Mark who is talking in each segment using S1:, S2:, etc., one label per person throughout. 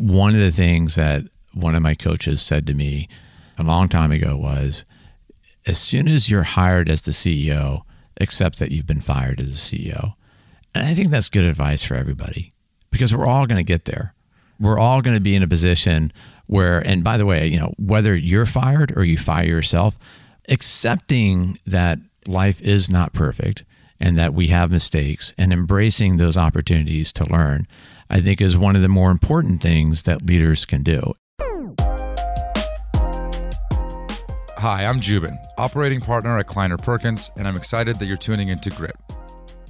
S1: one of the things that one of my coaches said to me a long time ago was as soon as you're hired as the CEO, accept that you've been fired as the CEO. And I think that's good advice for everybody because we're all going to get there. We're all going to be in a position where, and by the way, you know, whether you're fired or you fire yourself, accepting that life is not perfect and that we have mistakes and embracing those opportunities to learn, I think is one of the more important things that leaders can do.
S2: Hi, I'm Joubin, operating partner at Kleiner Perkins, and I'm excited that you're tuning into Grit.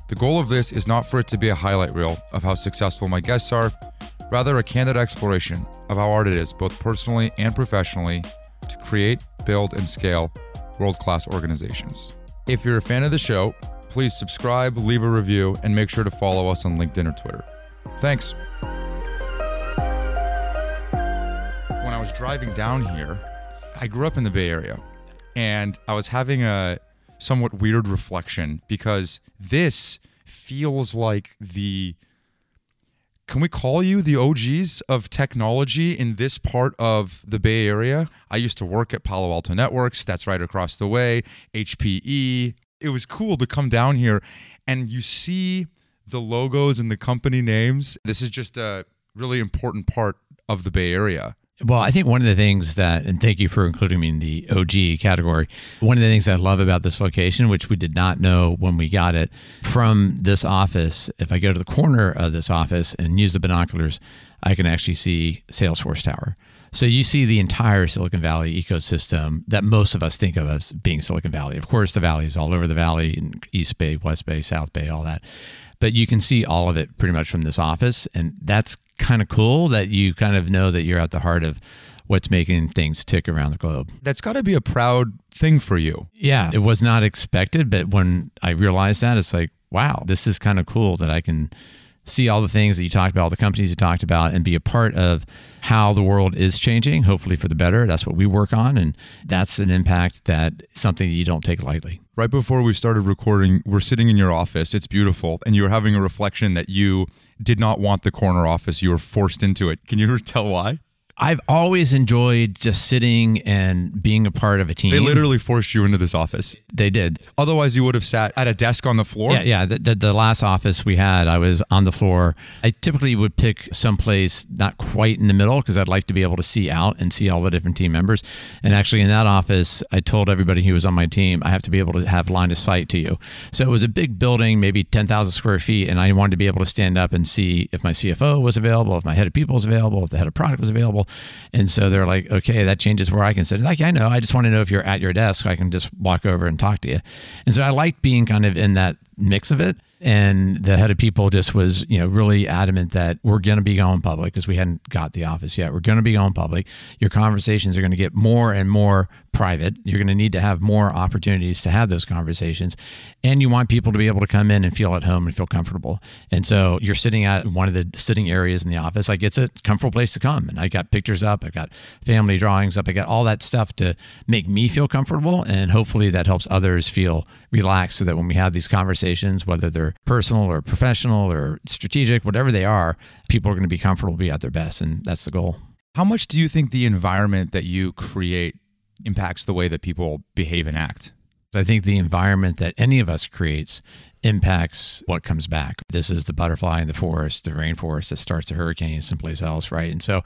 S2: The goal of this is not for it to be a highlight reel of how successful my guests are, rather, a candid exploration of how hard it is, both personally and professionally, to create, build, and scale world class organizations. If you're a fan of the show, please subscribe, leave a review, and make sure to follow us on LinkedIn or Twitter. Thanks. When I was driving down here, I grew up in the Bay Area and I was having a somewhat weird reflection because this feels like the can we call you the OGs of technology in this part of the Bay Area? I used to work at Palo Alto Networks, that's right across the way, HPE. It was cool to come down here and you see the logos and the company names. This is just a really important part of the Bay Area.
S1: Well, I think one of the things that, and thank you for including me in the OG category. One of the things I love about this location, which we did not know when we got it, from this office, if I go to the corner of this office and use the binoculars, I can actually see Salesforce Tower. So you see the entire Silicon Valley ecosystem that most of us think of as being Silicon Valley. Of course, the valley is all over the valley, East Bay, West Bay, South Bay, all that. But you can see all of it pretty much from this office. And that's kind of cool that you kind of know that you're at the heart of what's making things tick around the globe.
S2: That's got to be a proud thing for you.
S1: Yeah, it was not expected, but when I realized that, it's like, wow, this is kind of cool that I can see all the things that you talked about, all the companies you talked about, and be a part of how the world is changing, hopefully for the better. That's what we work on. And that's an impact that something that you don't take lightly.
S2: Right before we started recording, we're sitting in your office. It's beautiful. And you were having a reflection that you did not want the corner office. You were forced into it. Can you tell why?
S1: I've always enjoyed just sitting and being a part of a team.
S2: They literally forced you into this office.
S1: They did.
S2: Otherwise, you would have sat at a desk on the floor.
S1: Yeah, yeah. The, the, the last office we had, I was on the floor. I typically would pick someplace not quite in the middle because I'd like to be able to see out and see all the different team members. And actually, in that office, I told everybody who was on my team, I have to be able to have line of sight to you. So it was a big building, maybe 10,000 square feet, and I wanted to be able to stand up and see if my CFO was available, if my head of people was available, if the head of product was available. And so they're like, okay, that changes where I can sit. Like, I know, I just want to know if you're at your desk. So I can just walk over and talk to you. And so I liked being kind of in that mix of it. And the head of people just was, you know, really adamant that we're going to be going public because we hadn't got the office yet. We're going to be going public. Your conversations are going to get more and more private. You're going to need to have more opportunities to have those conversations. And you want people to be able to come in and feel at home and feel comfortable. And so you're sitting at one of the sitting areas in the office. Like it's a comfortable place to come. And I got pictures up, I've got family drawings up, I got all that stuff to make me feel comfortable. And hopefully that helps others feel relaxed so that when we have these conversations, whether they're personal or professional or strategic, whatever they are, people are going to be comfortable, be at their best. And that's the goal.
S2: How much do you think the environment that you create impacts the way that people behave and act?
S1: I think the environment that any of us creates impacts what comes back. This is the butterfly in the forest, the rainforest that starts a hurricane someplace else, right? And so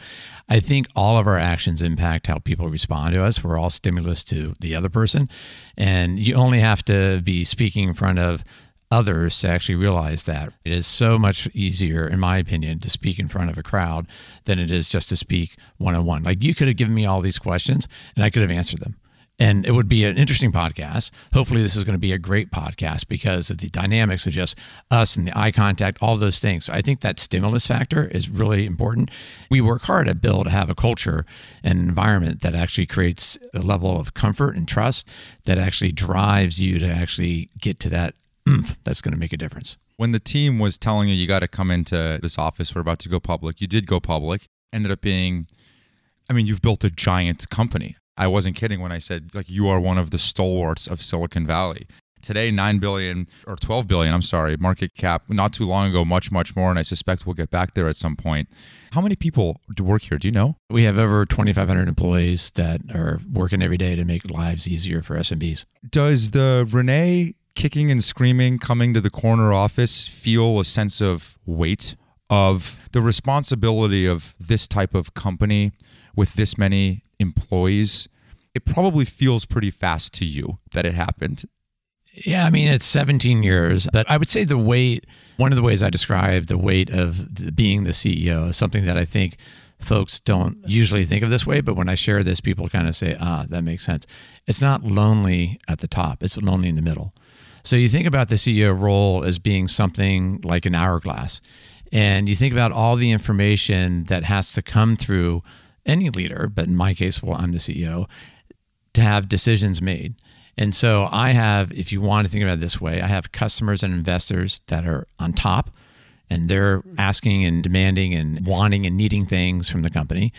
S1: I think all of our actions impact how people respond to us. We're all stimulus to the other person. And you only have to be speaking in front of others to actually realize that. It is so much easier, in my opinion, to speak in front of a crowd than it is just to speak one on one. Like you could have given me all these questions and I could have answered them and it would be an interesting podcast. Hopefully, this is going to be a great podcast because of the dynamics of just us and the eye contact, all those things. I think that stimulus factor is really important. We work hard at Bill to have a culture and environment that actually creates a level of comfort and trust that actually drives you to actually get to that Mm, that's going to make a difference.
S2: When the team was telling you you got to come into this office, we're about to go public, you did go public, ended up being, I mean, you've built a giant company. I wasn't kidding when I said like you are one of the stalwarts of Silicon Valley. today 9 billion or 12 billion, I'm sorry, market cap. Not too long ago, much, much more. And I suspect we'll get back there at some point. How many people do work here? Do you know?
S1: We have over 2,500 employees that are working every day to make lives easier for SMBs.
S2: Does the René kicking and screaming coming to the corner office feel a sense of weight of the responsibility of this type of company with this many employees? It probably feels pretty fast to you that it happened.
S1: Yeah, I mean, it's 17 years, but I would say the weight, one of the ways I describe the weight of being the CEO is something that I think folks don't usually think of this way, but when I share this, people kind of say, ah, that makes sense. It's not lonely at the top, it's lonely in the middle. So you think about the CEO role as being something like an hourglass, and you think about all the information that has to come through any leader, but in my case, well, I'm the CEO, to have decisions made. And so I have, if you want to think about it this way, I have customers and investors that are on top and they're asking and demanding and wanting and needing things from the company.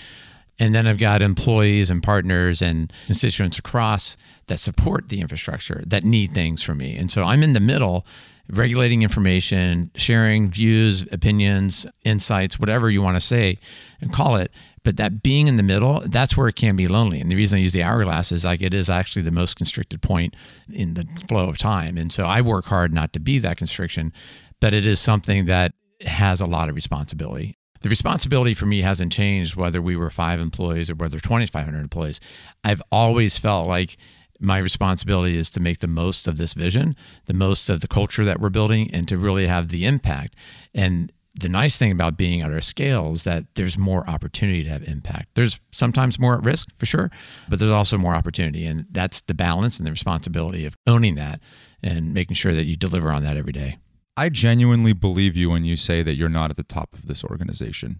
S1: And then I've got employees and partners and constituents across that support the infrastructure that need things from me. And so I'm in the middle, regulating information, sharing views, opinions, insights, whatever you want to say and call it. But that being in the middle, that's where it can be lonely. And the reason I use the hourglass is like it is actually the most constricted point in the flow of time. And so I work hard not to be that constriction, but it is something that has a lot of responsibility. The responsibility for me hasn't changed whether we were five employees or whether 2,500 employees. I've always felt like my responsibility is to make the most of this vision, the most of the culture that we're building, and to really have the impact. And the nice thing about being at our scale is that there's more opportunity to have impact. There's sometimes more at risk for sure, but there's also more opportunity. And that's the balance and the responsibility of owning that and making sure that you deliver on that every day.
S2: I genuinely believe you when you say that you're not at the top of this organization.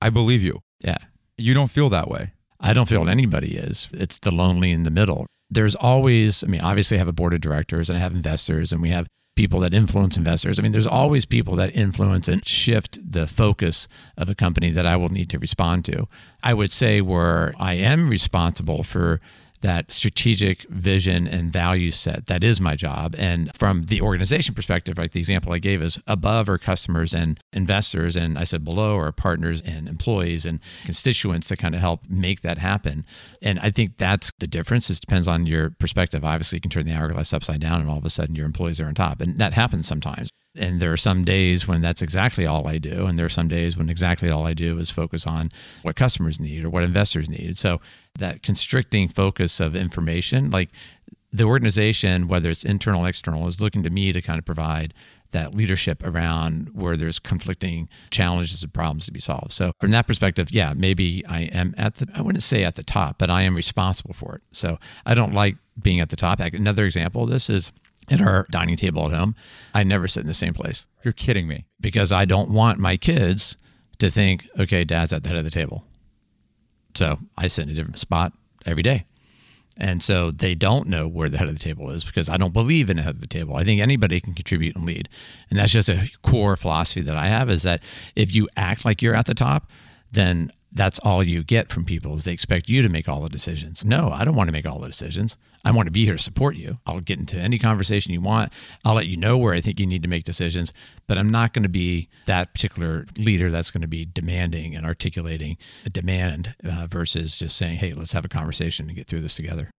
S2: I believe you.
S1: Yeah.
S2: You don't feel that way.
S1: I don't feel anybody is. It's the lonely in the middle. There's always, I mean, obviously I have a board of directors and I have investors and we have people that influence investors. I mean, there's always people that influence and shift the focus of a company that I will need to respond to. I would say where I am responsible for that strategic vision and value set. That is my job. And from the organization perspective, like the example I gave is above are customers and investors. And I said below are partners and employees and constituents to kind of help make that happen. And I think that's the difference. It depends on your perspective. Obviously, you can turn the hourglass upside down and all of a sudden your employees are on top. And that happens sometimes. And there are some days when that's exactly all I do. And there are some days when exactly all I do is focus on what customers need or what investors need. So that constricting focus of information, like the organization, whether it's internal external, is looking to me to kind of provide that leadership around where there's conflicting challenges and problems to be solved. So from that perspective, yeah, maybe I am at the I wouldn't say at the top, but I am responsible for it. So I don't like being at the top. Another example of this is at our dining table at home, I never sit in the same place.
S2: You're kidding me.
S1: Because I don't want my kids to think, okay, dad's at the head of the table. So I sit in a different spot every day. And so they don't know where the head of the table is because I don't believe in the head of the table. I think anybody can contribute and lead. And that's just a core philosophy that I have is that if you act like you're at the top, then that's all you get from people is they expect you to make all the decisions. No, I don't want to make all the decisions. I want to be here to support you. I'll get into any conversation you want. I'll let you know where I think you need to make decisions, but I'm not going to be that particular leader that's going to be demanding and articulating a demand uh, versus just saying, "Hey, let's have a conversation and get through this together."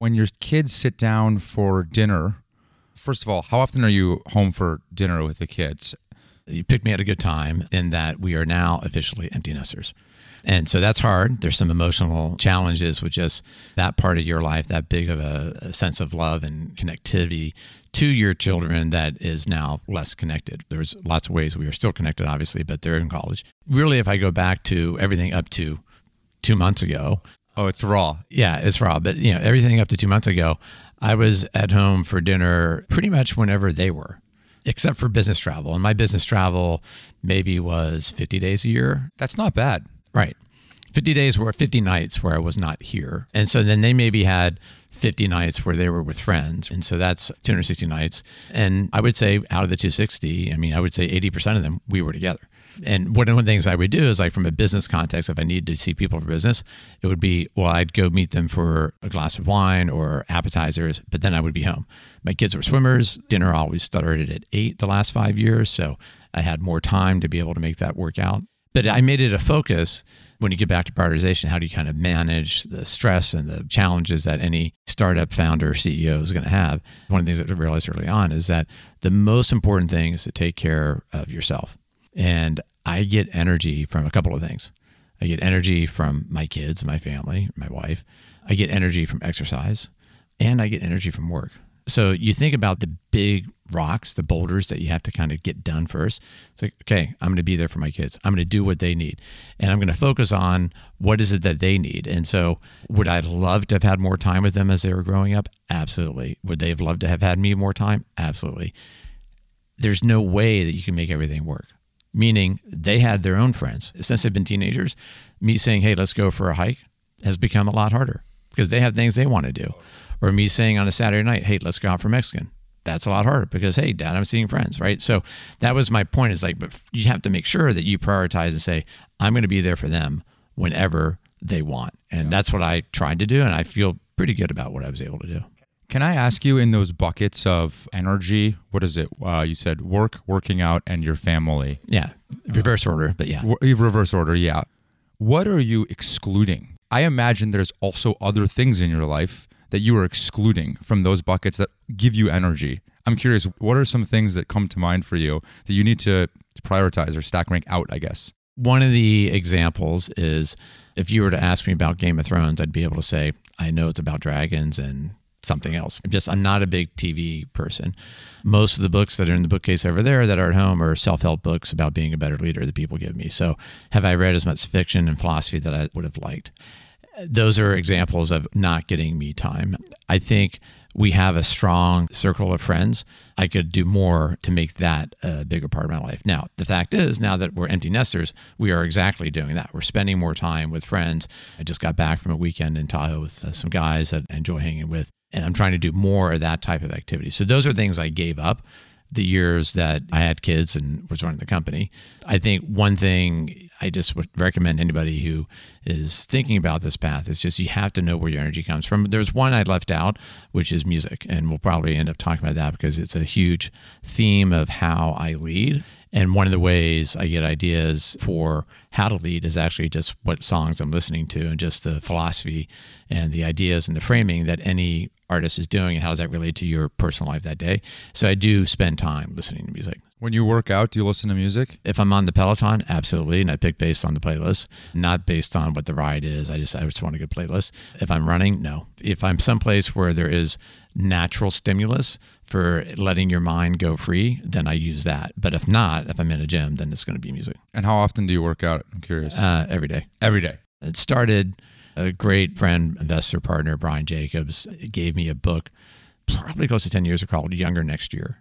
S2: When your kids sit down for dinner, first of all, how often are you home for dinner with the kids?
S1: You picked me at a good time in that we are now officially empty nesters. And so that's hard. There's some emotional challenges with just that part of your life, that big of a, a, sense of love and connectivity to your children that is now less connected. There's lots of ways we are still connected, obviously, but they're in college. Really, if I go back to everything up to two months ago.
S2: Oh, it's raw.
S1: Yeah, it's raw. But, you know, everything up to two months ago, I was at home for dinner pretty much whenever they were except for business travel. And my business travel maybe was 50 days a year.
S2: That's not bad.
S1: Right. 50 days were 50 nights where I was not here. And so then they maybe had 50 nights where they were with friends. And so that's 260 nights. And I would say out of the 260, I mean, I would say 80% of them we were together. And one of the things I would do is like from a business context, if I needed to see people for business, it would be, well, I'd go meet them for a glass of wine or appetizers, but then I would be home. My kids were swimmers. Dinner always started at eight the last five years. So I had more time to be able to make that work out. But I made it a focus when you get back to prioritization. How do you kind of manage the stress and the challenges that any startup founder or CEO is going to have? One of the things that I realized early on is that the most important thing is to take care of yourself. And I get energy from a couple of things. I get energy from my kids, my family, my wife. I get energy from exercise, and I get energy from work. So you think about the big rocks, the boulders that you have to kind of get done first. It's like, okay, I'm going to be there for my kids. I'm going to do what they need. And I'm going to focus on what is it that they need. And so, would I love to have had more time with them as they were growing up? Absolutely. Would they have loved to have had me more time? Absolutely. There's no way that you can make everything work. Meaning, they had their own friends. Since they've been teenagers, me saying, hey, let's go for a hike has become a lot harder because they have things they want to do. Or me saying on a Saturday night, hey, let's go out for Mexican. That's a lot harder because hey dad i'm seeing friends right? So that was my point is like but you have to make sure that you prioritize and say i'm going to be there for them whenever they want. And that's what i tried to do and i feel pretty good about what i was able to do.
S2: Can i ask you in those buckets of energy what is it uh, you said work working out and your family?
S1: Yeah reverse order but yeah.
S2: Reverse order yeah. What are you excluding? I imagine there's also other things in your life that you are excluding from those buckets that give you energy? I'm curious, what are some things that come to mind for you that you need to prioritize or stack rank out, I guess?
S1: One of the examples is if you were to ask me about Game of Thrones, I'd be able to say, I know it's about dragons and something else. I'm just, I'm not a big TV person. Most of the books that are in the bookcase over there that are at home are self help books about being a better leader that people give me. So, have I read as much fiction and philosophy that I would have liked? Those are examples of not getting me time. I think we have a strong circle of friends. I could do more to make that a bigger part of my life. Now, the fact is, now that we're empty nesters, we are exactly doing that. We're spending more time with friends. I just got back from a weekend in Tahoe with uh, some guys that I enjoy hanging with, and I'm trying to do more of that type of activity. So, those are things I gave up the years that I had kids and was running the company. I think one thing I just would recommend anybody who is thinking about this path is just you have to know where your energy comes from. There's one I left out, which is music, and we'll probably end up talking about that because it's a huge theme of how I lead. And one of the ways I get ideas for how to lead is actually just what songs I'm listening to and just the philosophy and the ideas and the framing that any artist is doing and how does that relate to your personal life that day. So I do spend time listening to music.
S2: When you work out, do you listen to music?
S1: If I'm on the Peloton, absolutely, and I pick based on the playlist, not based on what the ride is. I just I just want a good playlist. If I'm running, no. If I'm someplace where there is natural stimulus for letting your mind go free, then I use that. But if not, if I'm in a gym, then it's going to be music.
S2: And how often do you work out? I'm curious.
S1: Uh, every day.
S2: Every day.
S1: It started a great friend, investor partner, Brian Jacobs, gave me a book probably close to 10 years ago called Younger Next Year.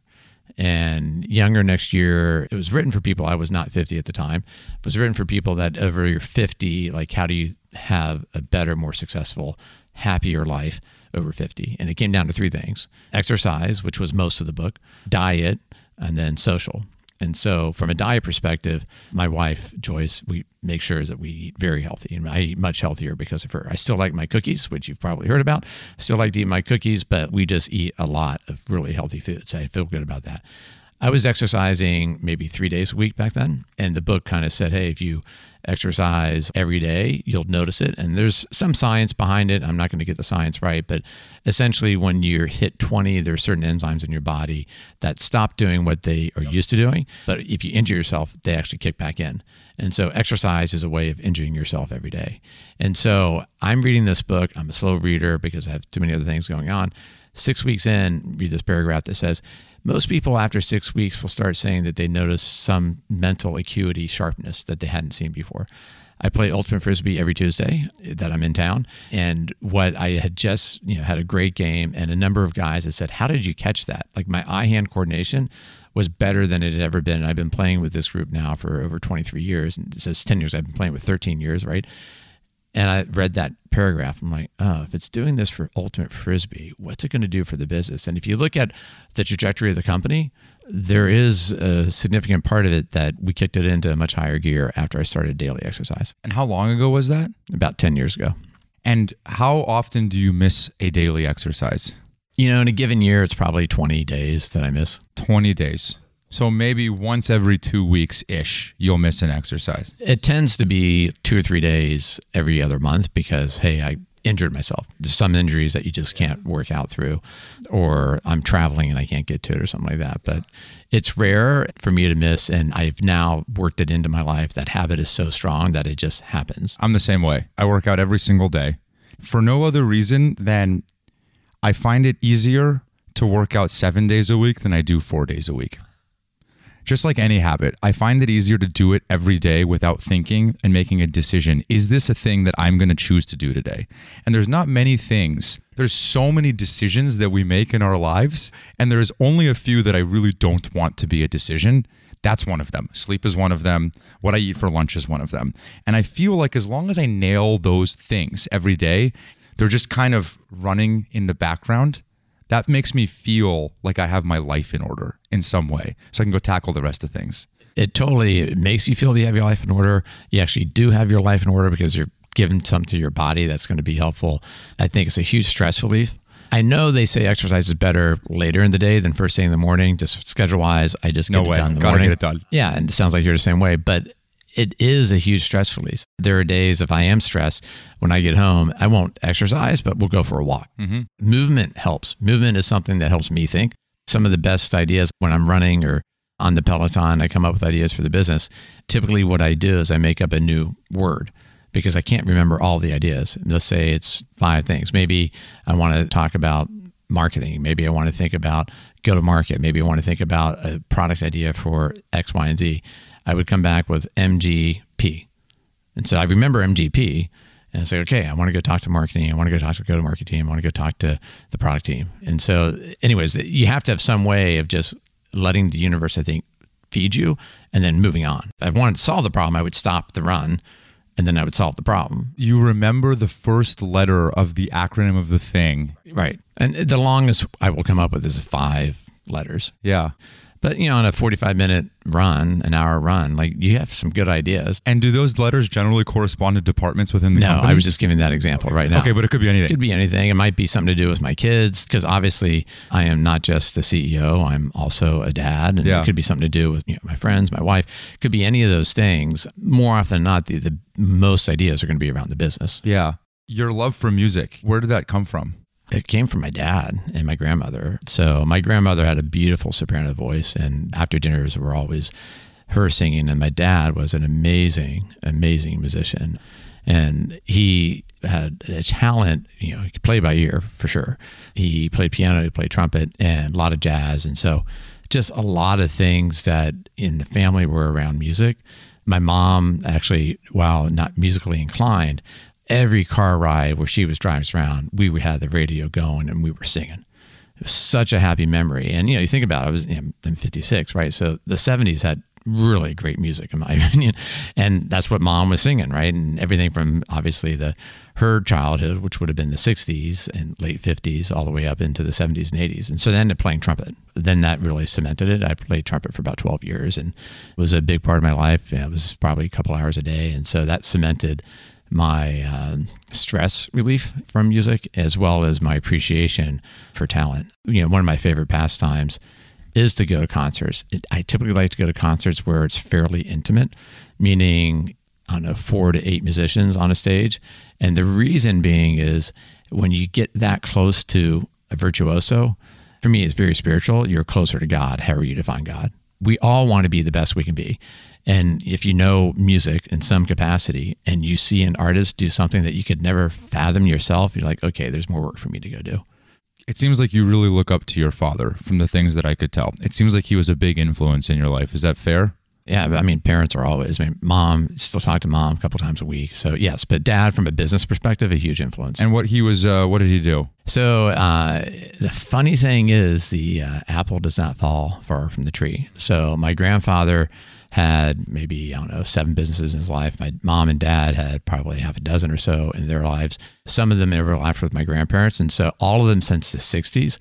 S1: And Younger Next Year, it was written for people, I was not 50 at the time, it was written for people that over your 50, like how do you have a better, more successful, happier life over 50? And it came down to three things exercise, which was most of the book, diet, and then social. And so, from a diet perspective, my wife, Joyce, we make sure that we eat very healthy. And I eat much healthier because of her. I still like my cookies, which you've probably heard about. I still like to eat my cookies, but we just eat a lot of really healthy foods. I feel good about that. I was exercising maybe three days a week back then. And the book kind of said, hey, if you exercise every day, you'll notice it. And there's some science behind it. I'm not going to get the science right, but essentially, when you're hit 20, there's certain enzymes in your body that stop doing what they are used to doing. But if you injure yourself, they actually kick back in. And so, exercise is a way of injuring yourself every day. And so, I'm reading this book. I'm a slow reader because I have too many other things going on. Six weeks in, read this paragraph that says, most people after six weeks will start saying that they notice some mental acuity sharpness that they hadn't seen before. I play ultimate frisbee every Tuesday that I'm in town, and what I had just you know had a great game, and a number of guys had said, "How did you catch that?" Like my eye-hand coordination was better than it had ever been. And I've been playing with this group now for over 23 years, and it says 10 years. I've been playing with 13 years, right? And I read that paragraph. I'm like, oh, if it's doing this for Ultimate Frisbee, what's it going to do for the business? And if you look at the trajectory of the company, there is a significant part of it that we kicked it into a much higher gear after I started daily exercise
S2: And how long ago was that?
S1: about 10 years ago.
S2: And how often do you miss a daily exercise?
S1: You know, in a given year, it's probably 20 days that I miss.
S2: 20 days. So maybe once every two weeks ish, you'll miss an exercise.
S1: It tends to be two or three days every other month because, hey, I injured myself. There's some injuries that you just can't work out through, or I'm traveling and I can't get to it or something like that. But it's rare for me to miss. And I've now worked it into my life. That habit is so strong that it just happens.
S2: I'm the same way. I work out every single day for no other reason than I find it easier to work out seven days a week than I do four days a week. Just like any habit, I find it easier to do it every day without thinking and making a decision. Is this a thing that I'm going to choose to do today? And there's not many things. There's so many decisions that we make in our lives, and there's only a few that I really don't want to be a decision. That's one of them. Sleep is one of them. What I eat for lunch is one of them. And I feel like as long as I nail those things every day, they're just kind of running in the background that makes me feel like I have my life in order in some way so I can go tackle the rest of things.
S1: It totally makes you feel that you have your life in order. You actually do have your life in order because you're giving something to your body that's going to be helpful. I think it's a huge stress relief. I know they say exercise is better later in the day than first thing in the morning, just schedule wise. I just get
S2: No
S1: it
S2: way.
S1: done in the
S2: Gotta
S1: morning.
S2: get it done.
S1: Yeah, and it sounds like you're the same way, but it is a huge stress release. There are days if I am stressed, when I get home, I won't exercise, but we'll go for a walk.
S2: Mhm.
S1: Movement helps. Movement is something that helps me think. Some of the best ideas when I'm running or on the Peloton, I come up with ideas for the business. Typically, what I do is I make up a new word because I can't remember all the ideas. Let's say it's five things. Maybe I want to talk about marketing. Maybe I want to think about go to market. Maybe I want to think about a product idea for X, Y, and Z. I would come back with MGP. And so I remember MGP and say, okay, I want to go talk to marketing. I want to go talk to the go to market team. I want to go talk to the product team. And so, anyways, you have to have some way of just letting the universe, I think, feed you and then moving on. If I wanted to solve the problem, I would stop the run and then I would solve the problem.
S2: You remember the first letter of the acronym of the thing.
S1: Right. And the longest I will come up with is five letters.
S2: Yeah.
S1: But, you know, on a 45 minute run, an hour run, like you have some good ideas.
S2: And do those letters generally correspond to departments within the
S1: No,
S2: company?
S1: I was just giving that example right now.
S2: Okay, but it could be anything.
S1: It could be anything. It might be something to do with my kids because obviously I am not just a CEO. I'm also a dad, and
S2: Yeah.
S1: it could be something to do with you know, my friends, my wife. It could be any of those things. More often than not, the, the most ideas are going to be around the business.
S2: Yeah. Your love for music, where did that come from?
S1: It came from my dad and my grandmother. So my grandmother had a beautiful soprano voice, and after dinners were always her singing. And my dad was an amazing, amazing musician, and he had a talent. You know, he could play by ear for sure. He played piano, he played trumpet, and a lot of jazz, and so just a lot of things that in the family were around music. My mom actually, while not musically inclined, every car ride where she was driving us around, we had the radio going and we were singing. It was such a happy memory. And you know, you think about it, I was you know, I'm 56, right? So the 70s had really great music in my opinion, and that's what mom was singing, right? And everything from obviously the her childhood, which would have been the 60s and late 50s, all the way up into the 70s and 80s. And so then to playing trumpet, then that really cemented it. I played trumpet for about 12 years, and it was a big part of my life. It was probably a couple hours a day, and so that cemented my um, stress relief from music as well as my appreciation for talent. You know, one of my favorite pastimes is to go to concerts. It, I typically like to go to concerts where it's fairly intimate, meaning I don't know four to eight musicians on a stage, and the reason being is when you get that close to a virtuoso, for me, it's very spiritual. You're closer to God, however you define God. We all want to be the best we can be. And if you know music in some capacity and you see an artist do something that you could never fathom yourself, you're like, okay, there's more work for me to go do.
S2: It seems like you really look up to your father from the things that I could tell. It seems like he was a big influence in your life. Is that fair?
S1: Yeah, I mean, parents are always. I mean, mom still talk to mom a couple times a week. So yes, but dad, from a business perspective, a huge influence.
S2: And what he was, uh, what did he do?
S1: So uh, the funny thing is, the uh, apple does not fall far from the tree. So my grandfather had maybe I don't know seven businesses in his life. My mom and dad had probably half a dozen or so in their lives. Some of them overlapped with my grandparents, and so all of them since the '60s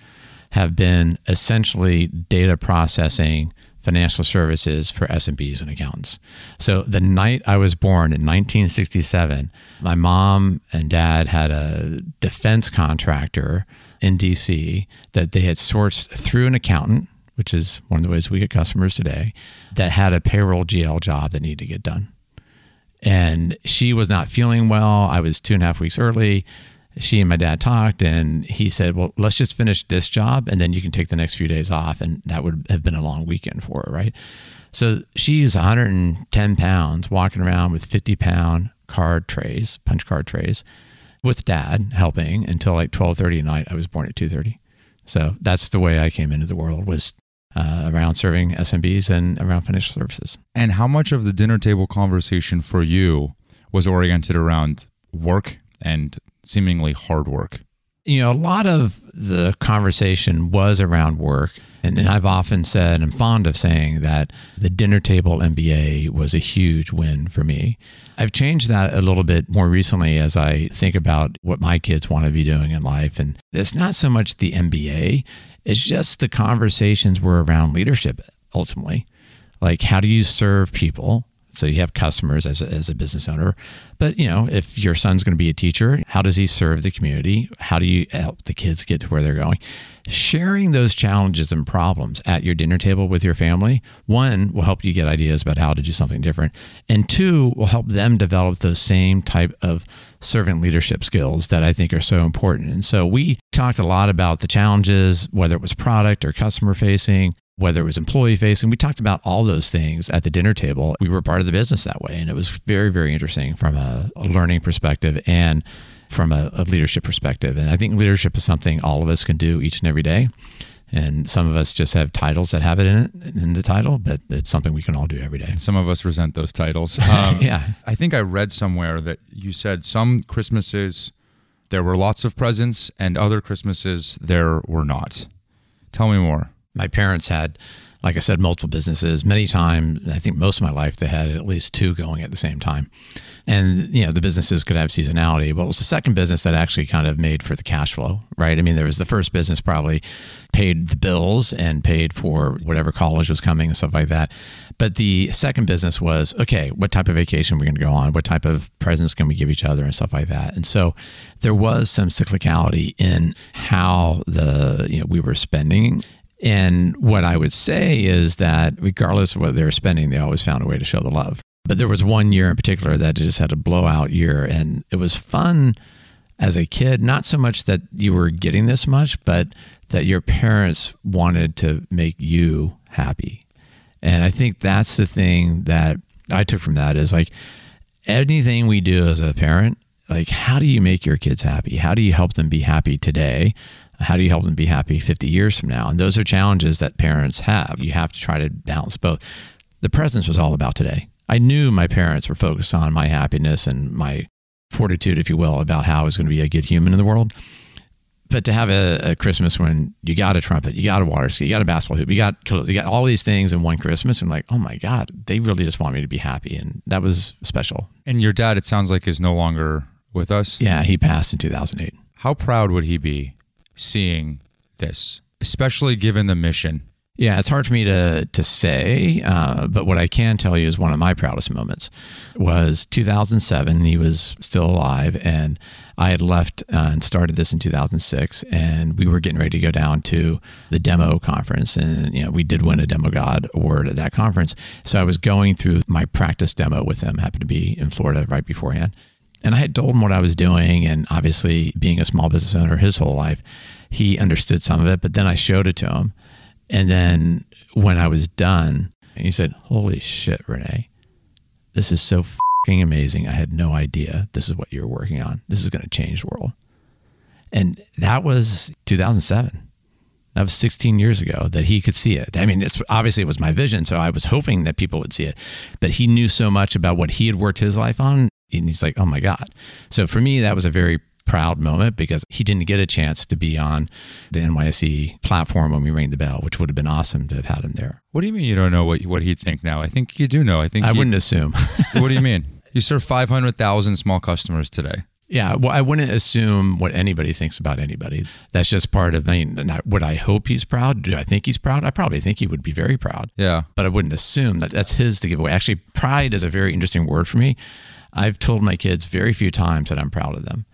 S1: have been essentially data processing financial services for SMBs and accountants. So the night I was born in 1967, my mom and dad had a defense contractor in DC that they had sourced through an accountant, which is one of the ways we get customers today, that had a payroll GL job that needed to get done. And she was not feeling well. I was two and a half weeks early she and my dad talked and he said, Well, let's just finish this job and then you can take the next few days off. And that would have been a long weekend for her, right? So she's 110 pounds walking around with 50 pound card trays, punch card trays, with dad helping until like 12:30 at night. I was born at 2:30. So that's the way I came into the world was uh, around serving SMBs and around financial services.
S2: And how much of the dinner table conversation for you was oriented around work and seemingly hard work?
S1: You know, a lot of the conversation was around work. And, and, I've often said, I'm fond of saying that the dinner table MBA was a huge win for me. I've changed that a little bit more recently as I think about what my kids want to be doing in life. And it's not so much the MBA, it's just the conversations were around leadership ultimately. Like, how do you serve people? So you have customers as a, as a business owner, but you know if your son's going to be a teacher, how does he serve the community? How do you help the kids get to where they're going? Sharing those challenges and problems at your dinner table with your family, one will help you get ideas about how to do something different, and two will help them develop those same type of servant leadership skills that I think are so important. And so we talked a lot about the challenges, whether it was product or customer facing, whether it was employee facing. We talked about all those things at the dinner table. We were part of the business that way. And it was very, very interesting from a, a learning perspective and from a, a, leadership perspective. And I think leadership is something all of us can do each and every day. And some of us just have titles that have it in it in the title, but it's something we can all do every day.
S2: Some of us resent those titles. Um, yeah. I think I read somewhere that you said some Christmases there were lots of presents and other Christmases there were not. Tell me more
S1: my parents had, like I said, multiple businesses. Many times, I think most of my life, they had at least two going at the same time. And, you know, the businesses could have seasonality. But it was the second business that actually kind of made for the cash flow, right? I mean, there was the first business probably paid the bills and paid for whatever college was coming and stuff like that. But the second business was okay, what type of vacation are we're going to go on? What type of presents can we give each other and stuff like that? And so there was some cyclicality in how the, you know, we were spending and what I would say is that regardless of what they were spending, they always found a way to show the love. But there was one year in particular that just had a blowout year. And it was fun as a kid, not so much that you were getting this much, but that your parents wanted to make you happy. And I think that's the thing that I took from that is like anything we do as a parent, like how do you make your kids happy? How do you help them be happy today? How do you help them be happy 50 years from now? And those are challenges that parents have. You have to try to balance both. The presence was all about today. I knew my parents were focused on my happiness and my fortitude, if you will, about how I was going to be a good human in the world. But to have a, a Christmas when you got a trumpet, you got a water ski, you got a basketball hoop, you got you got all these things in one Christmas, and like, oh my God, they really just want me to be happy, and that was special.
S2: And your dad, it sounds like, is no longer with us.
S1: Yeah, he passed in 2008.
S2: How proud would he be seeing this, especially given the mission?
S1: Yeah, it's hard for me to to say, uh, but what I can tell you is one of my proudest moments was 2007. He was still alive, and I had left uh, and started this in 2006, and we were getting ready to go down to the demo conference, and you know we did win a Demo God award at that conference. So I was going through my practice demo with him. Happened to be in Florida right beforehand, and I had told him what I was doing. And obviously, being a small business owner his whole life, he understood some of it. But then I showed it to him. And then when I was done, he said, Holy shit, René, this is so fucking amazing. I had no idea this is what you're working on. This is going to change the world. And that was 2007. That was 16 years ago that he could see it. I mean, it's obviously it was my vision, so I was hoping that people would see it. But he knew so much about what he had worked his life on and he's like, oh my God. So for me, that was a very proud moment because he didn't get a chance to be on the NYSE platform when we rang the bell, which would have been awesome to have had him there.
S2: What do you mean you don't know what what he'd think now? I think you do know. I think
S1: I
S2: he,
S1: wouldn't assume.
S2: what do you mean? You serve 500,000 small customers today.
S1: Yeah, well, I wouldn't assume what anybody thinks about anybody. That's just part of. I mean, would I hope he's proud? Do I think he's proud? I probably think he would be very proud.
S2: Yeah.
S1: But I wouldn't assume that that's his to give away. Actually, pride is a very interesting word for me. I've told my kids very few times that I'm proud of them.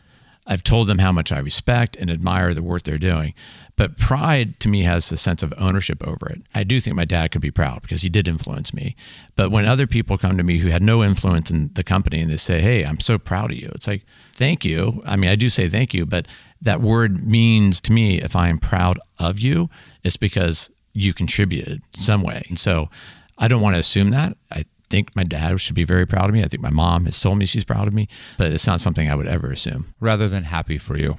S1: I've told them how much I respect and admire the work they're doing. But pride to me has a sense of ownership over it. I do think my dad could be proud because he did influence me. But when other people come to me who had no influence in the company and they say, Hey, I'm so proud of you, it's like, thank you. I mean, I do say thank you, but that word means to me, if I am proud of you, it's because you contributed some way. And so I don't want to assume that. I think my dad should be very proud of me. I think my mom has told me she's proud of me, but it's not something I would ever assume.
S2: Rather than happy for you,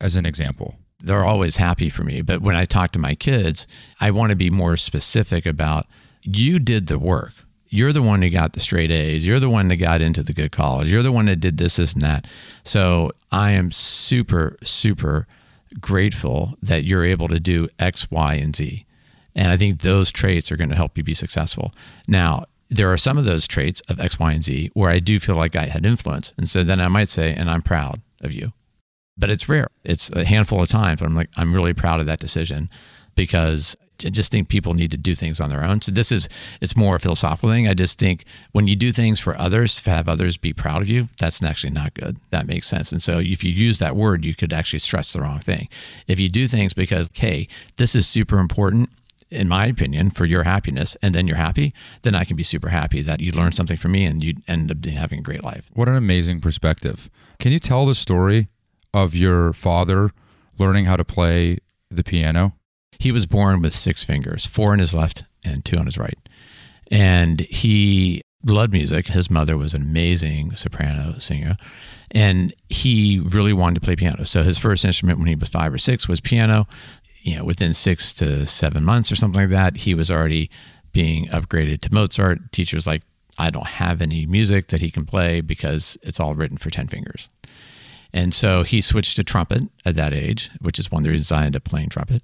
S2: as an example
S1: they're always happy for me. But when I talk to my kids, I want to be more specific about you did the work. You're the one who got the straight A's. You're the one that got into the good college. You're the one that did this, this, and that. So I am super, super grateful that you're able to do X, Y, and Z. And I think those traits are going to help you be successful. Now, there are some of those traits of X, Y, and Z where I do feel like I had influence. And so then I might say, and I'm proud of you but it's rare. It's a handful of times. But I'm like, I'm really proud of that decision because I just think people need to do things on their own. So this is it's more a philosophical thing. I just think when you do things for others, to have others be proud of you, that's actually not good. That makes sense. And so if you use that word, you could actually stress the wrong thing. If you do things because, hey, this is super important, in my opinion, for your happiness, and then you're happy, then I can be super happy that you learned something from me and you end up having a great life.
S2: What an amazing perspective. Can you tell the story of your father learning how to play the piano?
S1: He was born with six fingers, four on his left and two on his right. And he loved music. His mother was an amazing soprano singer. And he really wanted to play piano. So his first instrument when he was five or six was piano. You know, within six to seven months or something like that, he was already being upgraded to Mozart. Teachers like, I don't have any music that he can play because it's all written for 10 fingers. And so he switched to trumpet at that age, which is one of the reasons I ended up playing trumpet.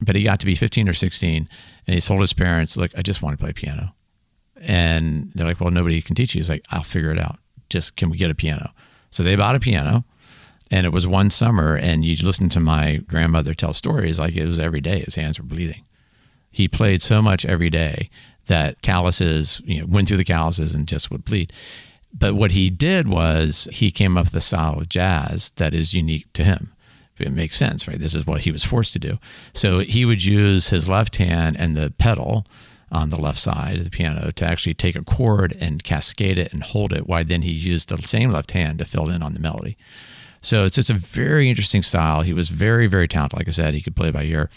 S1: But he got to be 15 or 16 and he told his parents, Look, I just want to play piano. And they're like, Well, nobody can teach you. He's like, I'll figure it out. Just can we get a piano? So they bought a piano. And it was one summer, and you listen to my grandmother tell stories like it was every day. His hands were bleeding. He played so much every day that calluses, you know, went through the calluses and just would bleed. But what he did was he came up with a style of jazz that is unique to him. If it makes sense, right? This is what he was forced to do. So he would use his left hand and the pedal on the left side of the piano to actually take a chord and cascade it and hold it, while then he used the same left hand to fill in on the melody. So it's just a very interesting style. He was very, very talented. Like I said, he could play by ear.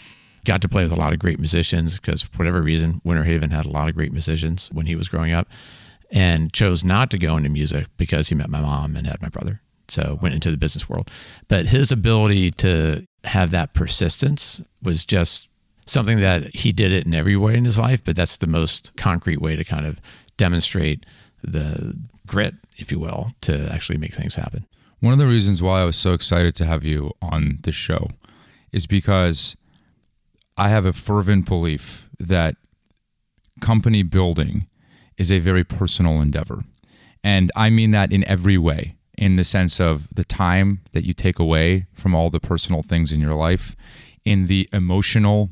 S1: Got to play with a lot of great musicians because, for whatever reason, Winter Haven had a lot of great musicians when he was growing up and chose not to go into music because he met my mom and had my brother. So went into the business world. But his ability to have that persistence was just something that he did it in every way in his life, but that's the most concrete way to kind of demonstrate the grit, if you will, to actually make things happen.
S2: One of the reasons why I was so excited to have you on the show is because I have a fervent belief that company building is a very personal endeavor. And I mean that in every way, in the sense of the time that you take away from all the personal things in your life, in the emotional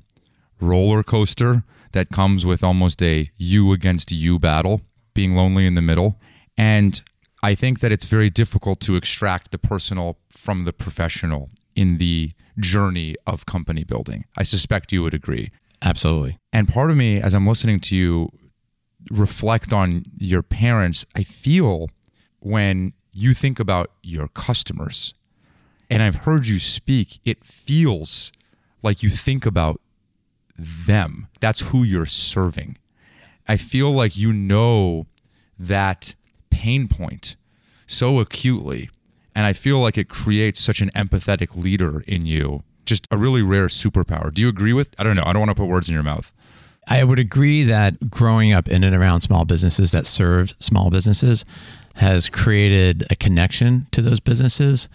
S2: roller coaster that comes with almost a you against you battle, being lonely in the middle. And I think that it's very difficult to extract the personal from the professional in the journey of company building. I suspect you would agree.
S1: Absolutely.
S2: And part of me, as I'm listening to you reflect on your parents, I feel when you think about your customers, and I've heard you speak, it feels like you think about them. That's who you're serving. I feel like you know that pain point so acutely. And I feel like it creates such an empathetic leader in you, just a really rare superpower. Do you agree with? I don't know. I don't want to put words in your mouth.
S1: I would agree that growing up in and around small businesses that served small businesses has created a connection to those businesses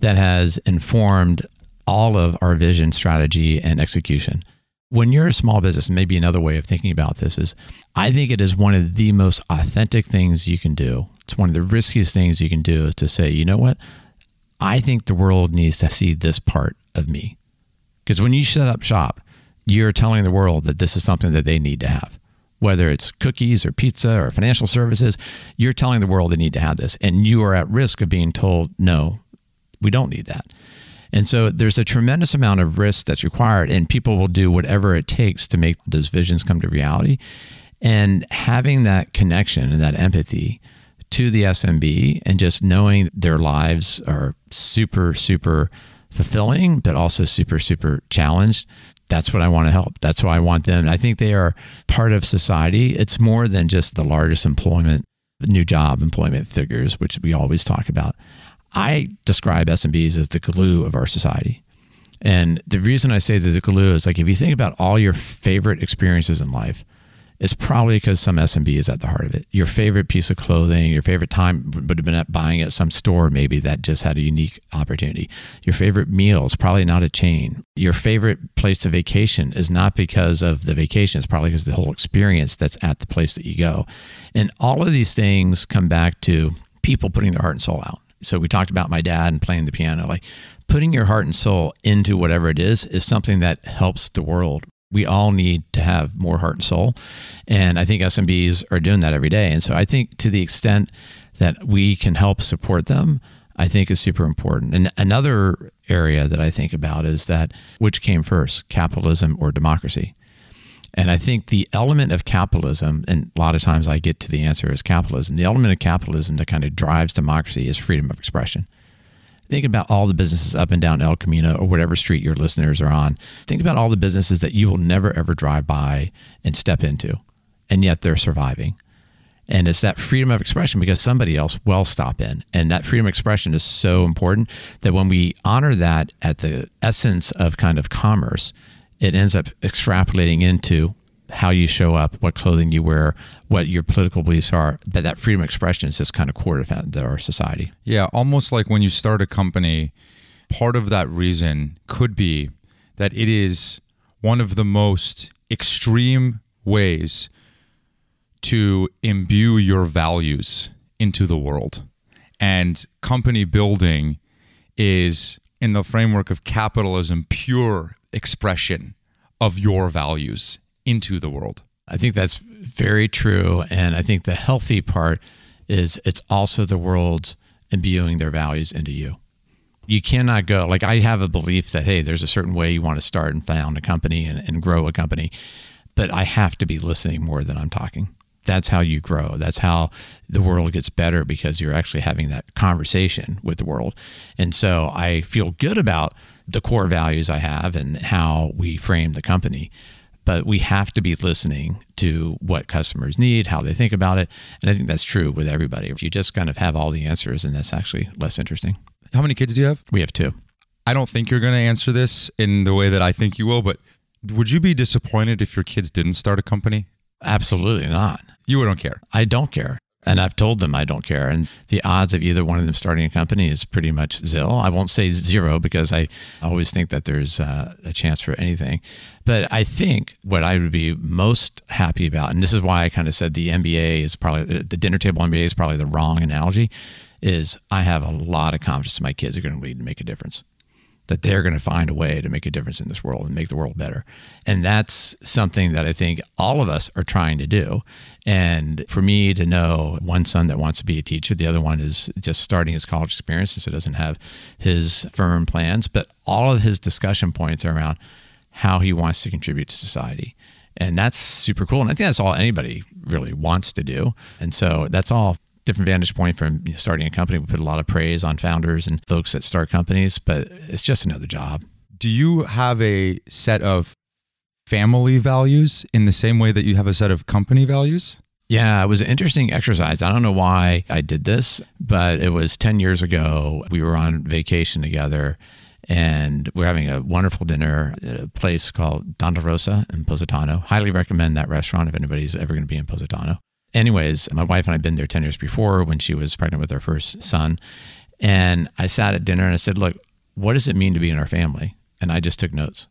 S1: that has informed all of our vision, strategy, and execution. When you're a small business, maybe another way of thinking about this is I think it is one of the most authentic things you can do. It's one of the riskiest things you can do is to say, you know what? I think the world needs to see this part of me. Because when you set up shop, you're telling the world that this is something that they need to have. Whether it's cookies or pizza or financial services, you're telling the world they need to have this. And you are at risk of being told, no, we don't need that. And so there's a tremendous amount of risk that's required, and people will do whatever it takes to make those visions come to reality. And having that connection and that empathy to the SMB and just knowing their lives are super, super fulfilling, but also super, super challenged. That's what I want to help. That's why I want them. I think they are part of society. It's more than just the largest employment, new job employment figures, which we always talk about. I describe SMBs as the glue of our society. And the reason I say there's a glue is like if you think about all your favorite experiences in life, it's probably because some SMB is at the heart of it. Your favorite piece of clothing, your favorite time would have been at buying at some store, maybe that just had a unique opportunity. Your favorite meals, probably not a chain. Your favorite place to vacation is not because of the vacation, it's probably because the whole experience that's at the place that you go. And all of these things come back to people putting their heart and soul out. So we talked about my dad and playing the piano. Like putting your heart and soul into whatever it is is something that helps the world. We all need to have more heart and soul. And I think SMBs are doing that every day. And so I think to the extent that we can help support them, I think is super important. And another area that I think about is that which came first, capitalism or democracy? And I think the element of capitalism, and a lot of times I get to the answer is capitalism, the element of capitalism that kind of drives democracy is freedom of expression. Think about all the businesses up and down El Camino or whatever street your listeners are on. Think about all the businesses that you will never ever drive by and step into, and yet they're surviving. And it's that freedom of expression because somebody else will stop in. And that freedom of expression is so important that when we honor that at the essence of kind of commerce, it ends up extrapolating into how you show up, what clothing you wear, what your political beliefs are. But that freedom of expression is just kind of core to our society.
S2: Yeah, almost like when you start a company, part of that reason could be that it is one of the most extreme ways to imbue your values into the world. And company building is in the framework of capitalism pure expression of your values into the world.
S1: I think that's very true. And I think the healthy part is it's also the world's imbuing their values into you. You cannot go, like, I have a belief that, hey, there's a certain way you want to start and found a company and, and grow a company, but I have to be listening more than I'm talking that's how you grow. That's how the world gets better because you're actually having that conversation with the world. And so I feel good about the core values I have and how we frame the company. But we have to be listening to what customers need, how they think about it. And I think that's true with everybody. If you just kind of have all the answers, and that's actually less interesting.
S2: How many kids do you have?
S1: We have two.
S2: I don't think you're going to answer this in the way that I think you will, but would you be disappointed if your kids didn't start a company?
S1: Absolutely not.
S2: You don't care.
S1: I don't care. And I've told them I don't care. And the odds of either one of them starting a company is pretty much zil. I won't say zero because I always think that there's uh, a chance for anything. But I think what I would be most happy about, and this is why I kind of said the MBA is probably the dinner table MBA is probably the wrong analogy, is I have a lot of confidence my kids are going to lead and make a difference that they're going to find a way to make a difference in this world and make the world better. And that's something that I think all of us are trying to do. And for me to know one son that wants to be a teacher, the other one is just starting his college experience, so doesn't have his firm plans, but all of his discussion points are around how he wants to contribute to society. And that's super cool. And I think that's all anybody really wants to do. And so that's all different vantage point from you know, starting a company. We put a lot of praise on founders and folks that start companies, but it's just another job.
S2: Do you have a set of family values in the same way that you have a set of company values?
S1: Yeah, it was an interesting exercise. I don't know why I did this, but it was 10 years ago. We were on vacation together and we're having a wonderful dinner at a place called Donna Rosa in Positano. Highly recommend that restaurant if anybody's ever going to be in Positano anyways, my wife and I had been there 10 years before when she was pregnant with our first son. And I sat at dinner and I said, Look, what does it mean to be in our family? And I just took notes.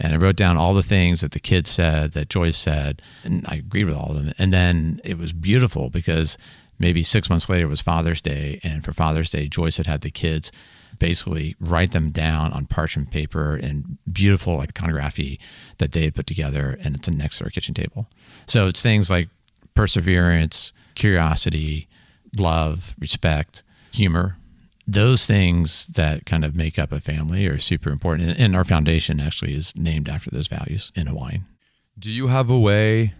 S1: And I wrote down all the things that the kids said, that Joyce said, and I agreed with all of them. And then it was beautiful because maybe six months later it was Father's Day. And for Father's Day, Joyce had had the kids basically write them down on parchment paper in beautiful iconography that they had put together, and it's next to our kitchen table. So it's things like perseverance, curiosity, love, respect, humor. Those things that kind of make up a family are super important. And our foundation actually is named after those values in Hawaiian.
S2: Do you have a way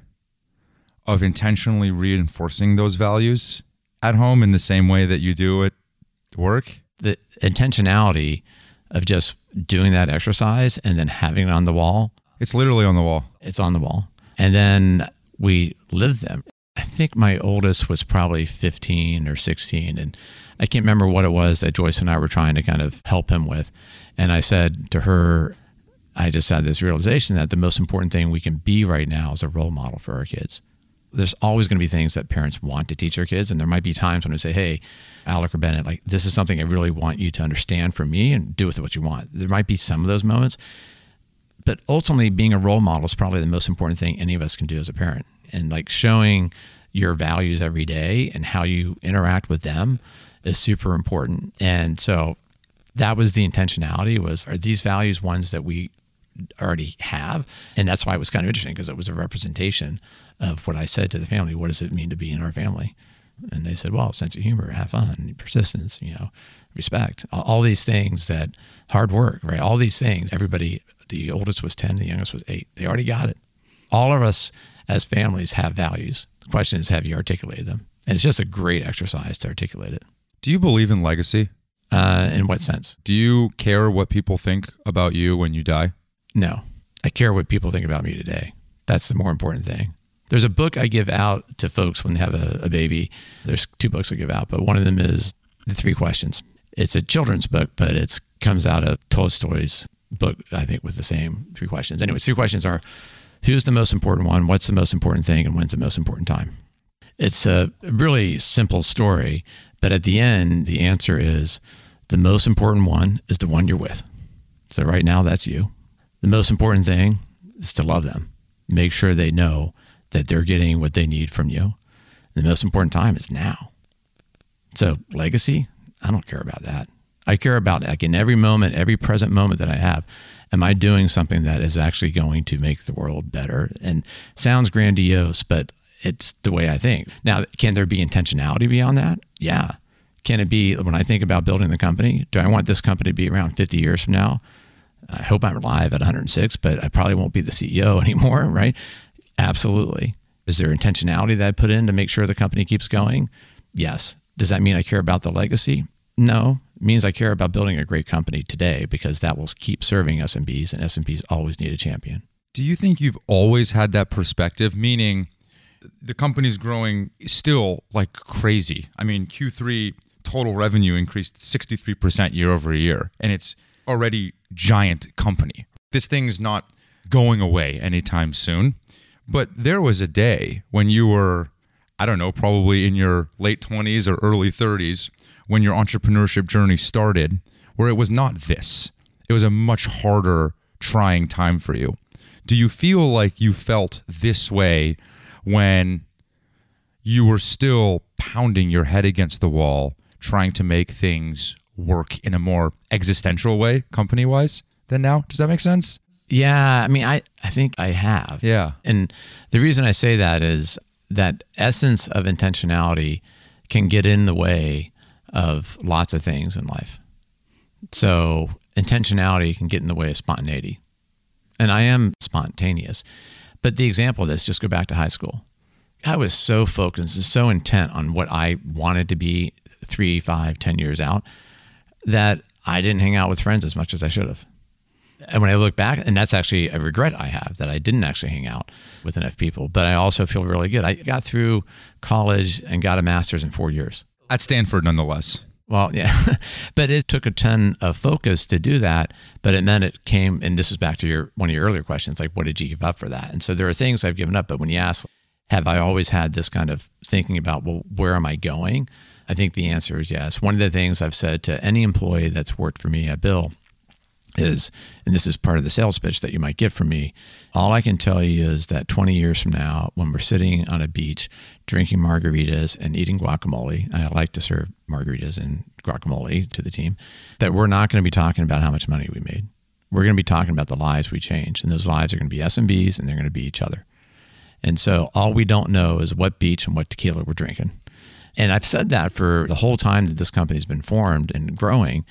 S2: of intentionally reinforcing those values at home in the same way that you do at work?
S1: The intentionality of just doing that exercise and then having it on the wall.
S2: It's literally on the wall.
S1: It's on the wall. And then we lived them. I think my oldest was probably 15 or 16. And I can't remember what it was that Joyce and I were trying to kind of help him with. And I said to her, I just had this realization that the most important thing we can be right now is a role model for our kids there's always going to be things that parents want to teach their kids. And there might be times when I say, hey, Alec or Bennett, like, this is something I really want you to understand from me and do with it what you want. There might be some of those moments. But ultimately, being a role model is probably the most important thing any of us can do as a parent. And like showing your values every day and how you interact with them is super important. And so that was the intentionality was are these values ones that we already have? And that's why it was kind of interesting because it was a representation of what I said to the family. What does it mean to be in our family? And they said, well, sense of humor, have fun, persistence, you know, respect, all these things that hard work, right? All these things. Everybody, the oldest was 10, the youngest was eight. They already got it. All of us as families have values. The question is, have you articulated them? And it's just a great exercise to articulate it.
S2: Do you believe in legacy?
S1: Uh, in what sense?
S2: Do you care what people think about you when you die?
S1: No. I care what people think about me today. That's the more important thing. There's a book I give out to folks when they have a, a baby. There's two books I give out, but one of them is The Three Questions. It's a children's book, but it comes out of Tolstoy's book, I think, with the same three questions. Anyway, three questions are who's the most important one, what's the most important thing, and when's the most important time? It's a really simple story, but at the end, the answer is the most important one is the one you're with. So right now, that's you. The most important thing is to love them. Make sure they know that they're getting what they need from you. The most important time is now. So, legacy, I don't care about that. I care about like in every moment, every present moment that I have, am I doing something that is actually going to make the world better? And sounds grandiose, but it's the way I think. Now, can there be intentionality beyond that? Yeah. Can it be when I think about building the company, do I want this company to be around 50 years from now? I hope I'm alive at 106, but I probably won't be the CEO anymore, right? Absolutely. Is there intentionality that I put in to make sure the company keeps going? Yes. Does that mean I care about the legacy? No. It means I care about building a great company today because that will keep serving SMBs and SMBs always need a champion.
S2: Do you think you've always had that perspective? Meaning the company's growing still like crazy. I mean, Q3 total revenue increased 63% year over year, and it's already giant company. This thing's not going away anytime soon. But there was a day when you were, I don't know, probably in your late 20s or early 30s when your entrepreneurship journey started, where it was not this. It was a much harder, trying time for you. Do you feel like you felt this way when you were still pounding your head against the wall, trying to make things work in a more existential way, company wise, than now? Does that make sense?
S1: Yeah, I mean, I, I think I have.
S2: Yeah.
S1: And the reason I say that is that essence of intentionality can get in the way of lots of things in life. So intentionality can get in the way of spontaneity. And I am spontaneous. But the example of this, just go back to high school. I was so focused, and so intent on what I wanted to be three, five, ten years out that I didn't hang out with friends as much as I should have and when I look back, and that's actually a regret I have that I didn't actually hang out with enough people. But I also feel really good. I got through college and got a master's in four years
S2: at Stanford, nonetheless.
S1: Well, yeah, but it took a ton of focus to do that. But it meant it came, and this is back to your one of your earlier questions, like what did you give up for that? And so there are things I've given up. But when you ask, have I always had this kind of thinking about, well, where am I going? I think the answer is yes. One of the things I've said to any employee that's worked for me at Bill is, and this is part of the sales pitch that you might get from me. All I can tell you is that 20 years from now, when we're sitting on a beach drinking margaritas and eating guacamole, and I like to serve margaritas and guacamole to the team, that we're not going to be talking about how much money we made. We're going to be talking about the lives we changed, and those lives are going to be SMBs and they're going to be each other. And so all we don't know is what beach and what tequila we're drinking. And I've said that for the whole time that this company's been formed and growing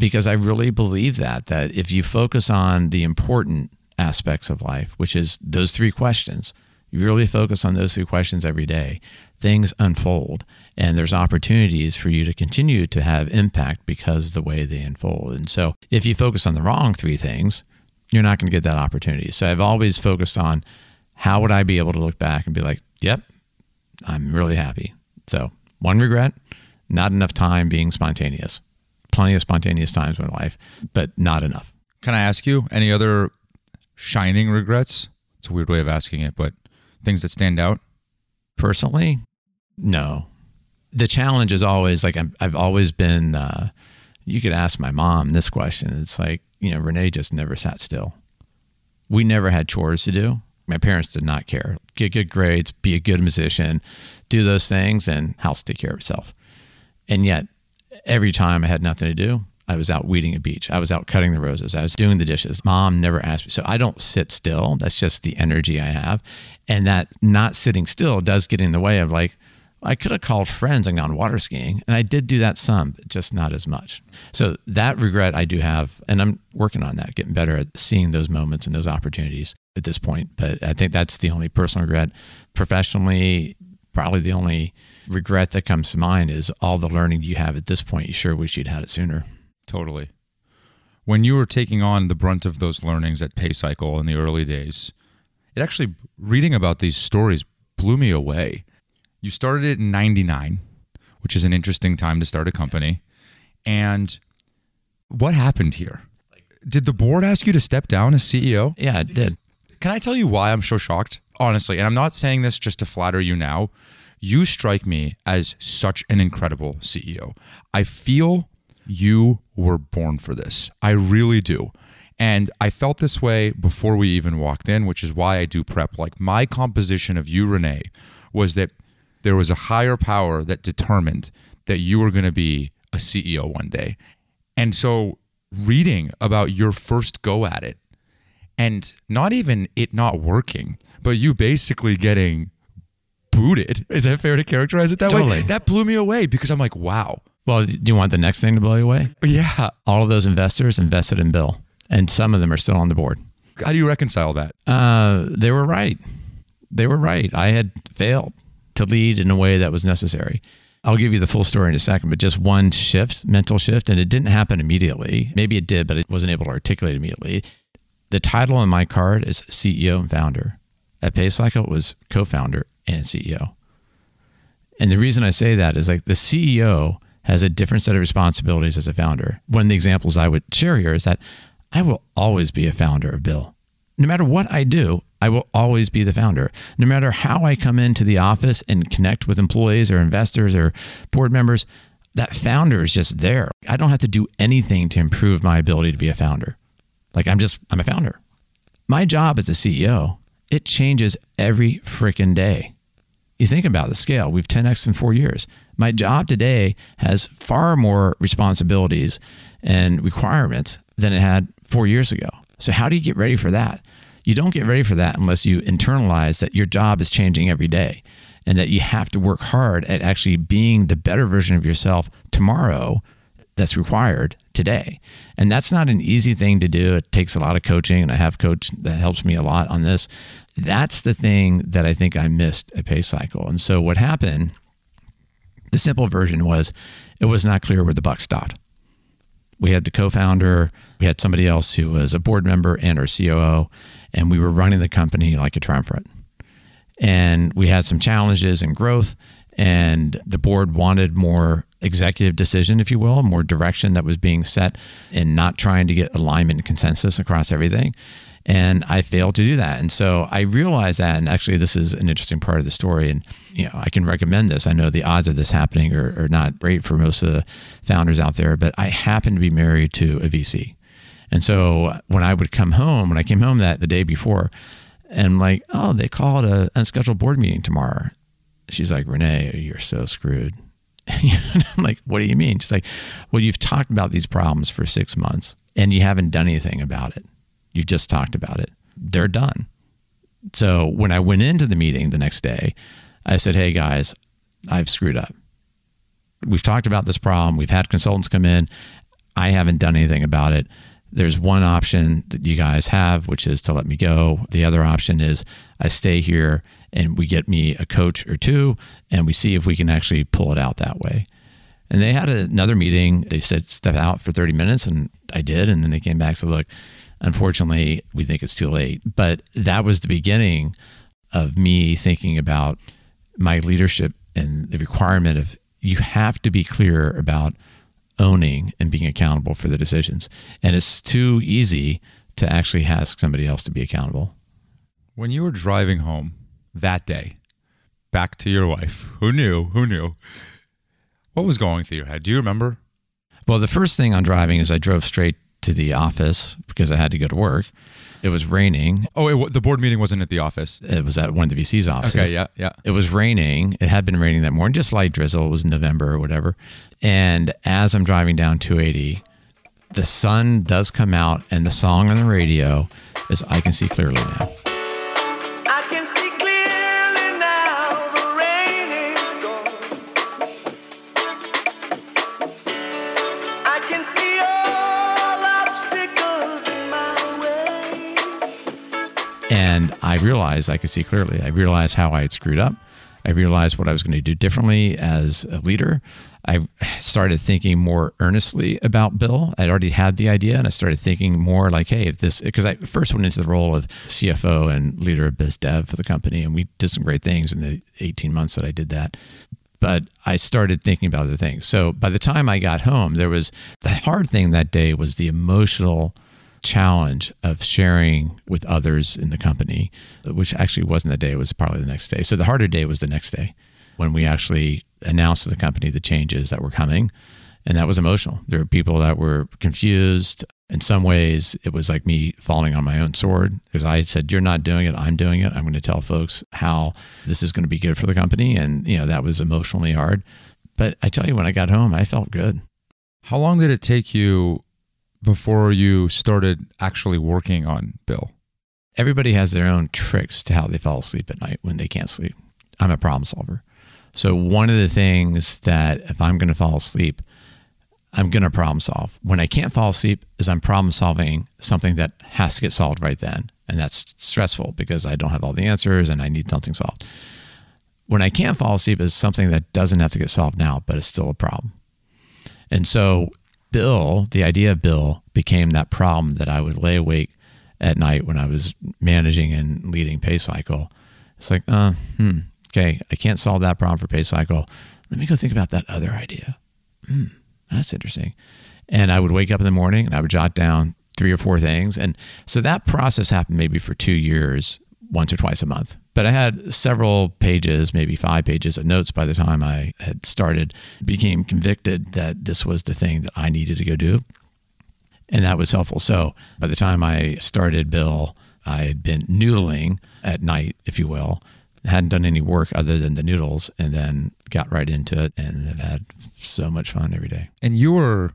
S1: because I really believe that that if you focus on the important aspects of life, which is those three questions, you really focus on those three questions every day, things unfold and there's opportunities for you to continue to have impact because of the way they unfold. And so if you focus on the wrong three things, you're not going to get that opportunity. So I've always focused on how would I be able to look back and be like, yep, I'm really happy. So one regret, not enough time being spontaneous. Plenty of spontaneous times in my life, but not enough.
S2: Can I ask you any other shining regrets? It's a weird way of asking it, but things that stand out?
S1: Personally, no. The challenge is always like i have always been. Uh, you could ask my mom this question. It's like you know, René just never sat still. We never had chores to do. My parents did not care. Get good grades, be a good musician, do those things, and house take care of itself. And yet, every time I had nothing to do, I was out weeding a beach. I was out cutting the roses. I was doing the dishes. Mom never asked me. So I don't sit still. That's just the energy I have. And that not sitting still does get in the way of like, I could have called friends and gone water skiing. And I did do that some, but just not as much. So that regret I do have. And I'm working on that, getting better at seeing those moments and those opportunities at this point. But I think that's the only personal regret. Professionally, probably the only regret that comes to mind is all the learning you have at this point. You sure wish you'd had it sooner.
S2: Totally. When you were taking on the brunt of those learnings at PayCycle in the early days, it actually, reading about these stories blew me away. You started it in 99, which is an interesting time to start a company. And what happened here? Did the board ask you to step down as CEO?
S1: Yeah, it did.
S2: Can I tell you why I'm so shocked? Honestly, and I'm not saying this just to flatter you now. You strike me as such an incredible CEO. I feel you were born for this. I really do. And I felt this way before we even walked in, which is why I do prep. Like my composition of you, René, was that there was a higher power that determined that you were going to be a CEO one day. And so reading about your first go at it and not even it not working, but you basically getting booted. Is that fair to characterize it that
S1: totally.
S2: way? That blew me away because I'm like, wow.
S1: Well, do you want the next thing to blow you away?
S2: Yeah.
S1: All of those investors invested in Bill, and some of them are still on the board.
S2: How do you reconcile that?
S1: Uh, they were right. They were right. I had failed to lead in a way that was necessary. I'll give you the full story in a second, but just one shift, mental shift, and it didn't happen immediately. Maybe it did, but it wasn't able to articulate immediately. The title on my card is CEO and founder. At PayCycle, it was co-founder and CEO. And the reason I say that is like the CEO has a different set of responsibilities as a founder. One of the examples I would share here is that I will always be a founder of Bill. No matter what I do, I will always be the founder. No matter how I come into the office and connect with employees or investors or board members, that founder is just there. I don't have to do anything to improve my ability to be a founder. Like I'm just, I'm a founder. My job as a CEO, it changes every freaking day. You think about the scale, we've 10x in four years. My job today has far more responsibilities and requirements than it had four years ago. So, how do you get ready for that? You don't get ready for that unless you internalize that your job is changing every day and that you have to work hard at actually being the better version of yourself tomorrow that's required today. And that's not an easy thing to do. It takes a lot of coaching, and I have coach that helps me a lot on this. That's the thing that I think I missed at PayCycle. And so what happened, the simple version was it was not clear where the buck stopped. We had the co-founder, we had somebody else who was a board member and our COO, and we were running the company like a triumvirate. And we had some challenges and growth, and the board wanted more executive decision, if you will, more direction that was being set and not trying to get alignment and consensus across everything. And I failed to do that. And so I realized that, and actually, this is an interesting part of the story. And, you know, I can recommend this. I know the odds of this happening are, are not great for most of the founders out there, but I happen to be married to a VC. And so when I would come home, when I came home that the day before, and I'm like, oh, they called a unscheduled board meeting tomorrow. She's like, René, you're so screwed. I'm like, what do you mean? She's like, well, you've talked about these problems for six months and you haven't done anything about it. You've just talked about it. They're done. So when I went into the meeting the next day, I said, hey guys, I've screwed up. We've talked about this problem. We've had consultants come in. I haven't done anything about it. There's one option that you guys have, which is to let me go. The other option is I stay here and we get me a coach or two and we see if we can actually pull it out that way. And they had another meeting. They said, step out for 30 minutes. And I did. And then they came back and said, look, unfortunately, we think it's too late. But that was the beginning of me thinking about my leadership and the requirement of you have to be clear about owning and being accountable for the decisions. And it's too easy to actually ask somebody else to be accountable.
S2: When you were driving home that day, back to your wife, who knew? Who knew? What was going through your head? Do you remember?
S1: Well, the first thing on driving is I drove straight to the office because I had to go to work. It was raining.
S2: Oh, it, the board meeting wasn't at the office.
S1: It was at one of the VC's offices.
S2: Okay, yeah, yeah.
S1: It was raining. It had been raining that morning, just light drizzle. It was November or whatever. And as I'm driving down 280, the sun does come out, and the song on the radio is I Can See Clearly Now. And I realized I could see clearly. I realized how I had screwed up. I realized what I was going to do differently as a leader. I started thinking more earnestly about Bill. I'd already had the idea, and I started thinking more like, hey, if this, because I first went into the role of CFO and leader of biz dev for the company, and we did some great things in the 18 months that I did that. But I started thinking about other things. So by the time I got home, there was the hard thing that day was the emotional challenge of sharing with others in the company, which actually wasn't the day, it was probably the next day. So the harder day was the next day when we actually announced to the company the changes that were coming. And that was emotional. There were people that were confused. In some ways, it was like me falling on my own sword because I said, You're not doing it, I'm doing it. I'm going to tell folks how this is going to be good for the company. And, you know, that was emotionally hard. But I tell you, when I got home, I felt good.
S2: How long did it take you before you started actually working on Bill?
S1: everybody has their own tricks to how they fall asleep at night when they can't sleep. I'm a problem solver. So one of the things that if I'm going to fall asleep, I'm going to problem solve. When I can't fall asleep is I'm problem solving something that has to get solved right then. And that's stressful because I don't have all the answers and I need something solved. When I can't fall asleep is something that doesn't have to get solved now, but it's still a problem. And so Bill, the idea of Bill became that problem that I would lay awake at night when I was managing and leading PayCycle. It's like, uh, hmm, okay, I can't solve that problem for PayCycle. Let me go think about that other idea. Hmm, that's interesting. And I would wake up in the morning and I would jot down three or four things. And so that process happened maybe for two years, once or twice a month. But I had several pages, maybe five pages of notes by the time I had started, became convicted that this was the thing that I needed to go do and that was helpful. So by the time I started Bill, I had been noodling at night, if you will. Hadn't done any work other than the noodles, and then got right into it, and have had so much fun every day.
S2: And you were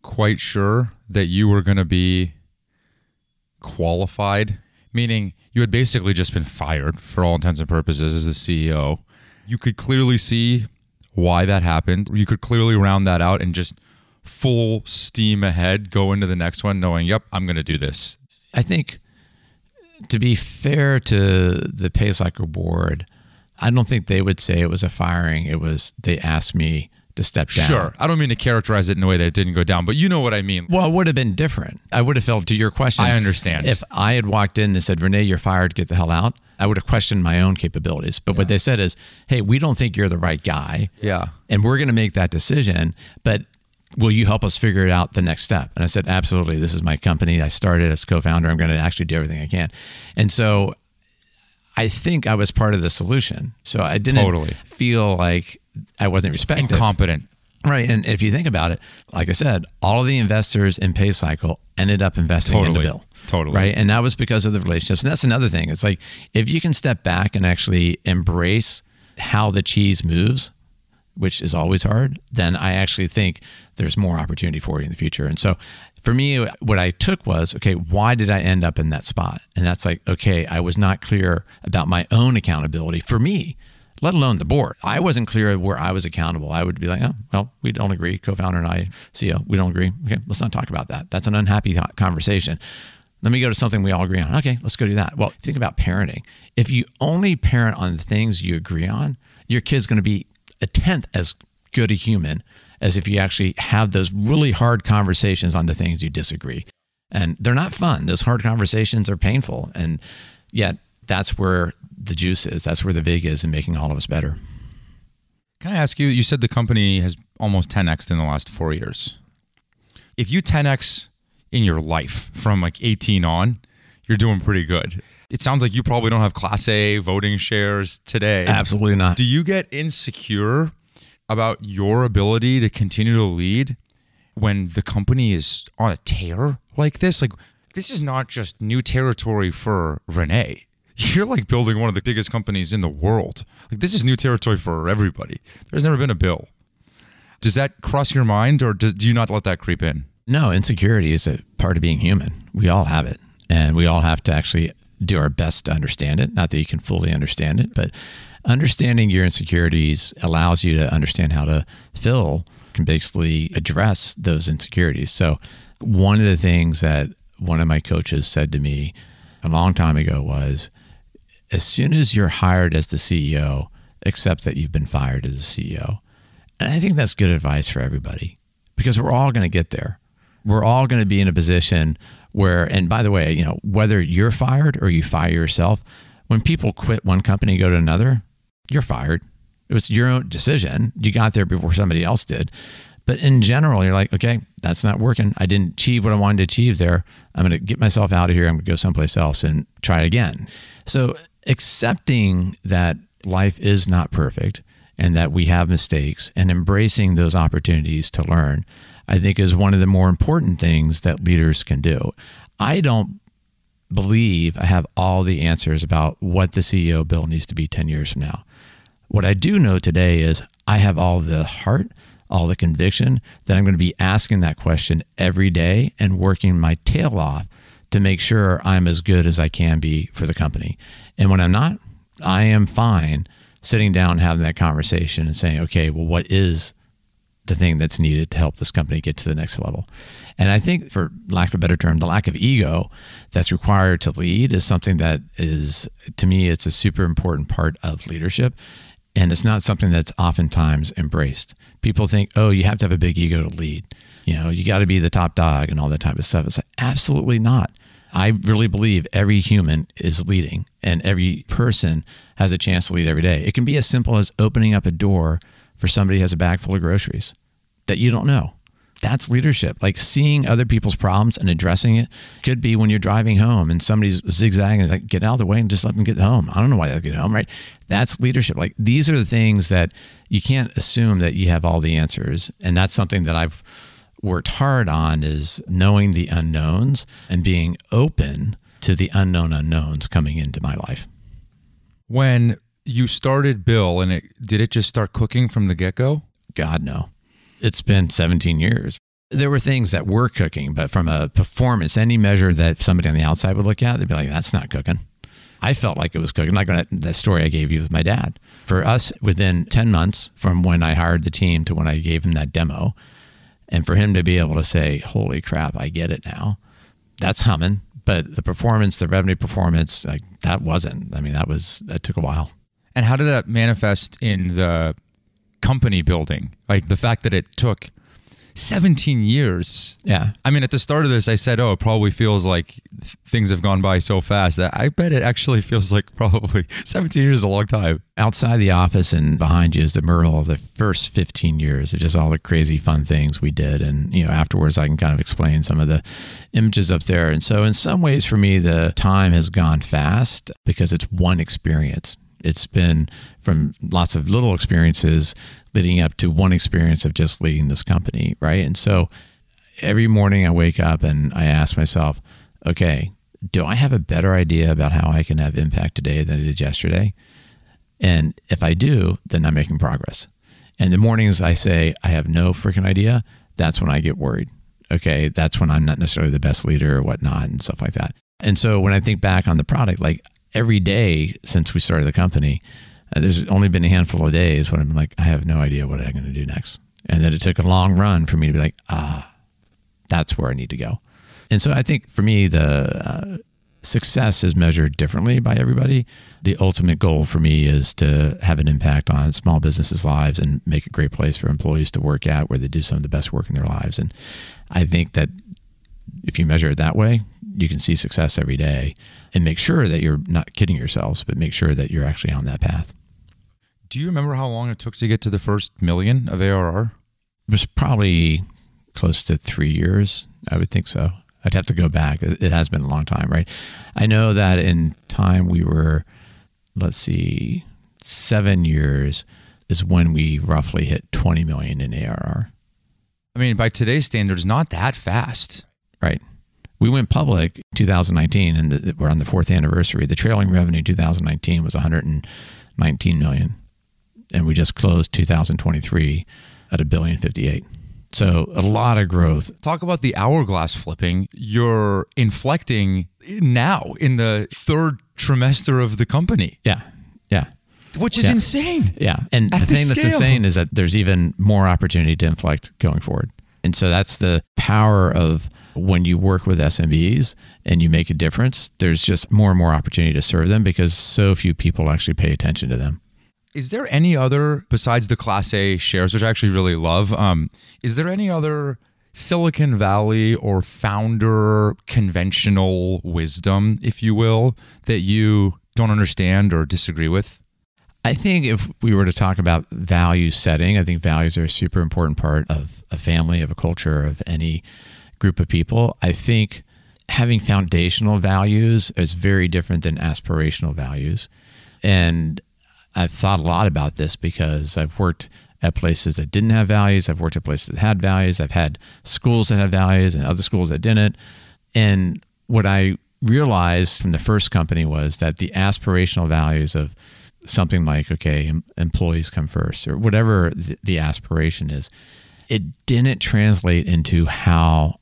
S2: quite sure that you were going to be qualified, meaning you had basically just been fired for all intents and purposes as the CEO. You could clearly see why that happened. You could clearly round that out and just full steam ahead go into the next one knowing, yep, I'm going to do this.
S1: I think to be fair to the PayCycle board, I don't think they would say it was a firing. It was they asked me to step down.
S2: Sure. I don't mean to characterize it in a way that it didn't go down, but you know what I mean.
S1: Well, it would have been different. I would have felt to your question.
S2: I understand.
S1: If I had walked in and said, René, you're fired, get the hell out, I would have questioned my own capabilities. But what they said is, hey, we don't think you're the right guy.
S2: Yeah.
S1: And we're going to make that decision. But will you help us figure it out the next step? And I said, absolutely. This is my company. I started as co-founder. I'm going to actually do everything I can. And so I think I was part of the solution. So I didn't
S2: Totally.
S1: feel like I wasn't respected.
S2: Incompetent.
S1: Right. And if you think about it, like I said, all of the investors in PayCycle ended up investing in the bill.
S2: Totally.
S1: Right. And that was because of the relationships. And that's another thing. It's like if you can step back and actually embrace how the cheese moves, which is always hard, then I actually think there's more opportunity for you in the future. And so for me, what I took was, okay, why did I end up in that spot? And that's like, okay, I was not clear about my own accountability for me, let alone the board. I wasn't clear where I was accountable. I would be like, oh, well, we don't agree. Co founder and I, CEO, we don't agree. Okay, let's not talk about that. That's an unhappy conversation. Let me go to something we all agree on. Okay, let's go do that. Well, think about parenting. If you only parent on the things you agree on, your kid's going to be a tenth as good a human as if you actually have those really hard conversations on the things you disagree. And they're not fun. Those hard conversations are painful. And yet, that's where the juice is. That's where the vig is in making all of us better.
S2: Can I ask you? You said the company has almost 10x in the last four years. If you 10x in your life from like 18 on, you're doing pretty good. It sounds like you probably don't have Class A voting shares today.
S1: Absolutely not.
S2: Do you get insecure about your ability to continue to lead when the company is on a tear like this? Like, this is not just new territory for René. You're like building one of the biggest companies in the world. Like, this is new territory for everybody. There's never been a bill. Does that cross your mind or do, do you not let that creep in?
S1: No, insecurity is a part of being human. We all have it. And we all have to actually do our best to understand it. Not that you can fully understand it, but understanding your insecurities allows you to understand how to fill, can basically address those insecurities. So, one of the things that one of my coaches said to me a long time ago was as soon as you're hired as the CEO, accept that you've been fired as a CEO. And I think that's good advice for everybody because we're all going to get there. We're all going to be in a position where, and by the way, you know, whether you're fired or you fire yourself, when people quit one company, and go to another, you're fired. It was your own decision. You got there before somebody else did. But in general, you're like, okay, that's not working. I didn't achieve what I wanted to achieve there. I'm going to get myself out of here. I'm going to go someplace else and try it again. So accepting that life is not perfect and that we have mistakes and embracing those opportunities to learn, I think is one of the more important things that leaders can do. I don't believe I have all the answers about what the CEO bill needs to be 10 years from now. What I do know today is I have all the heart, all the conviction that I'm going to be asking that question every day and working my tail off to make sure I'm as good as I can be for the company. And when I'm not, I am fine sitting down and having that conversation and saying, okay, well, what is the thing that's needed to help this company get to the next level. And I think, for lack of a better term, the lack of ego that's required to lead is something that is, to me, it's a super important part of leadership. And it's not something that's oftentimes embraced. People think, oh, you have to have a big ego to lead. You know, you got to be the top dog and all that type of stuff. It's like, absolutely not. I really believe every human is leading and every person has a chance to lead every day. It can be as simple as opening up a door for somebody who has a bag full of groceries that you don't know. That's leadership. Like seeing other people's problems and addressing it could be when you're driving home and somebody's zigzagging, it's like get out of the way and just let them get home. I don't know why they get home, right? That's leadership. Like these are the things that you can't assume that you have all the answers. And that's something that I've worked hard on is knowing the unknowns and being open to the unknown unknowns coming into my life.
S2: When you started Bill and it did it just start cooking from the get-go?
S1: God, no. It's been 17 years. There were things that were cooking, but from a performance, any measure that somebody on the outside would look at, they'd be like, that's not cooking. I felt like it was cooking. Like that story I gave you with my dad. For us, within 10 months from when I hired the team to when I gave him that demo, and for him to be able to say, holy crap, I get it now, that's humming. But the performance, the revenue performance, like that wasn't. I mean, that was, that took a while.
S2: And how did that manifest in the company building? Like the fact that it took 17 years.
S1: Yeah.
S2: I mean, at the start of this, I said, oh, it probably feels like things have gone by so fast that I bet it actually feels like probably 17 years is a long time.
S1: outside the office and behind you is the mural Of the first 15 years, it's just all the crazy fun things we did. And, you know, afterwards, I can kind of explain some of the images up there. And so, in some ways, for me, the time has gone fast because it's one experience. It's been from lots of little experiences leading up to one experience of just leading this company, right? And so every morning I wake up and I ask myself, okay, do I have a better idea about how I can have impact today than I did yesterday? And if I do, then I'm making progress. And the mornings I say, I have no freaking idea, that's when I get worried. Okay. That's when I'm not necessarily the best leader or whatnot and stuff like that. And so when I think back on the product, like every day since we started the company, uh, there's only been a handful of days when I'm like, I have no idea what I'm going to do next. And then it took a long run for me to be like, ah, that's where I need to go. And so I think for me, the uh, success is measured differently by everybody. The ultimate goal for me is to have an impact on small businesses' lives and make a great place for employees to work at where they do some of the best work in their lives. And I think that if you measure it that way, you can see success every day and make sure that you're not kidding yourselves, but make sure that you're actually on that path.
S2: Do you remember how long it took to get to the first million of ARR?
S1: It was probably close to three years. I would think so. I'd have to go back. It has been a long time, right? I know that in time we were, let's see, seven years is when we roughly hit 20 million in ARR,
S2: I mean, by today's standards, not that fast.
S1: Right? We went public 2019 and the, we're on the fourth anniversary. The trailing revenue 2019 was 119 million. And we just closed 2023 at a billion 58. So a lot of growth
S2: Talk about the hourglass flipping. You're inflecting now in the third trimester of the company,
S1: Yeah. Yeah.
S2: which is
S1: Yeah.
S2: insane.
S1: Yeah. And
S2: At
S1: the thing that's insane is that there's even more opportunity to inflect going forward. And so that's the power of when you work with SMBs and you make a difference, there's just more and more opportunity to serve them because so few people actually pay attention to them.
S2: Is there any other besides the Class A shares, which I actually really love? Um, is there any other Silicon Valley or founder conventional wisdom, if you will, that you don't understand or disagree with?
S1: I think if we were to talk about value setting, I think values are a super important part of a family, of a culture, of any group of people. I think having foundational values is very different than aspirational values. And I've thought a lot about this because I've worked at places that didn't have values. I've worked at places that had values. I've had schools that had values and other schools that didn't. And what I realized from the first company was that the aspirational values of something like, okay, em- employees come first, or whatever the, the aspiration is, it didn't translate into how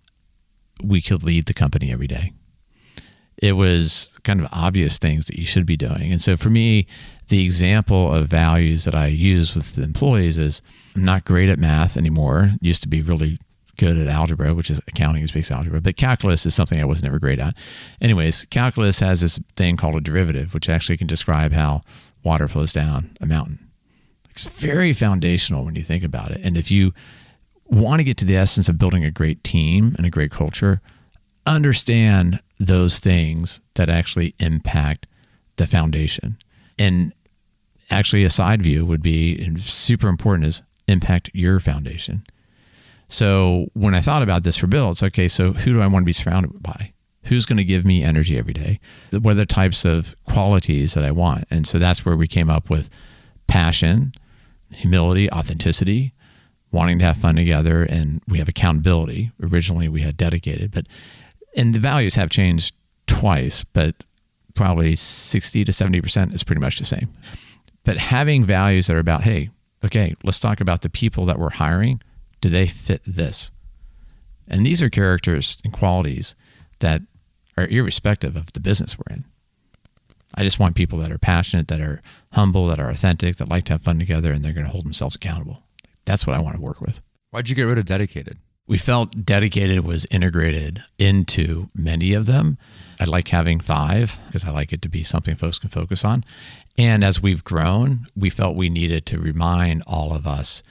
S1: we could lead the company every day. It was kind of obvious things that you should be doing. And so for me, the example of values that I use with the employees is I'm not great at math anymore. Used to be really good at algebra, which is accounting is basic algebra, but calculus is something I was never great at. Anyways, calculus has this thing called a derivative, which actually can describe how water flows down a mountain. It's very foundational when you think about it. And if you want to get to the essence of building a great team and a great culture, understand those things that actually impact the foundation. And actually, a side view would be super important is impact your foundation. So when I thought about this for Bill, it's okay, so who do I want to be surrounded by? Who's going to give me energy every day? What are the types of qualities that I want? And so that's where we came up with passion, humility, authenticity, wanting to have fun together, and we have accountability. Originally, we had dedicated, but and the values have changed twice, but probably 60 to 70% is pretty much the same. But having values that are about, hey, okay, let's talk about the people that we're hiring. Do they fit this? And these are characters and qualities that are irrespective of the business we're in. I just want people that are passionate, that are humble, that are authentic, that like to have fun together, and they're going to hold themselves accountable. That's what I want to work with.
S2: Why'd you get rid of dedicated?
S1: We felt dedicated was integrated into many of them. I like having five because I like it to be something folks can focus on. And as we've grown, we felt we needed to remind all of us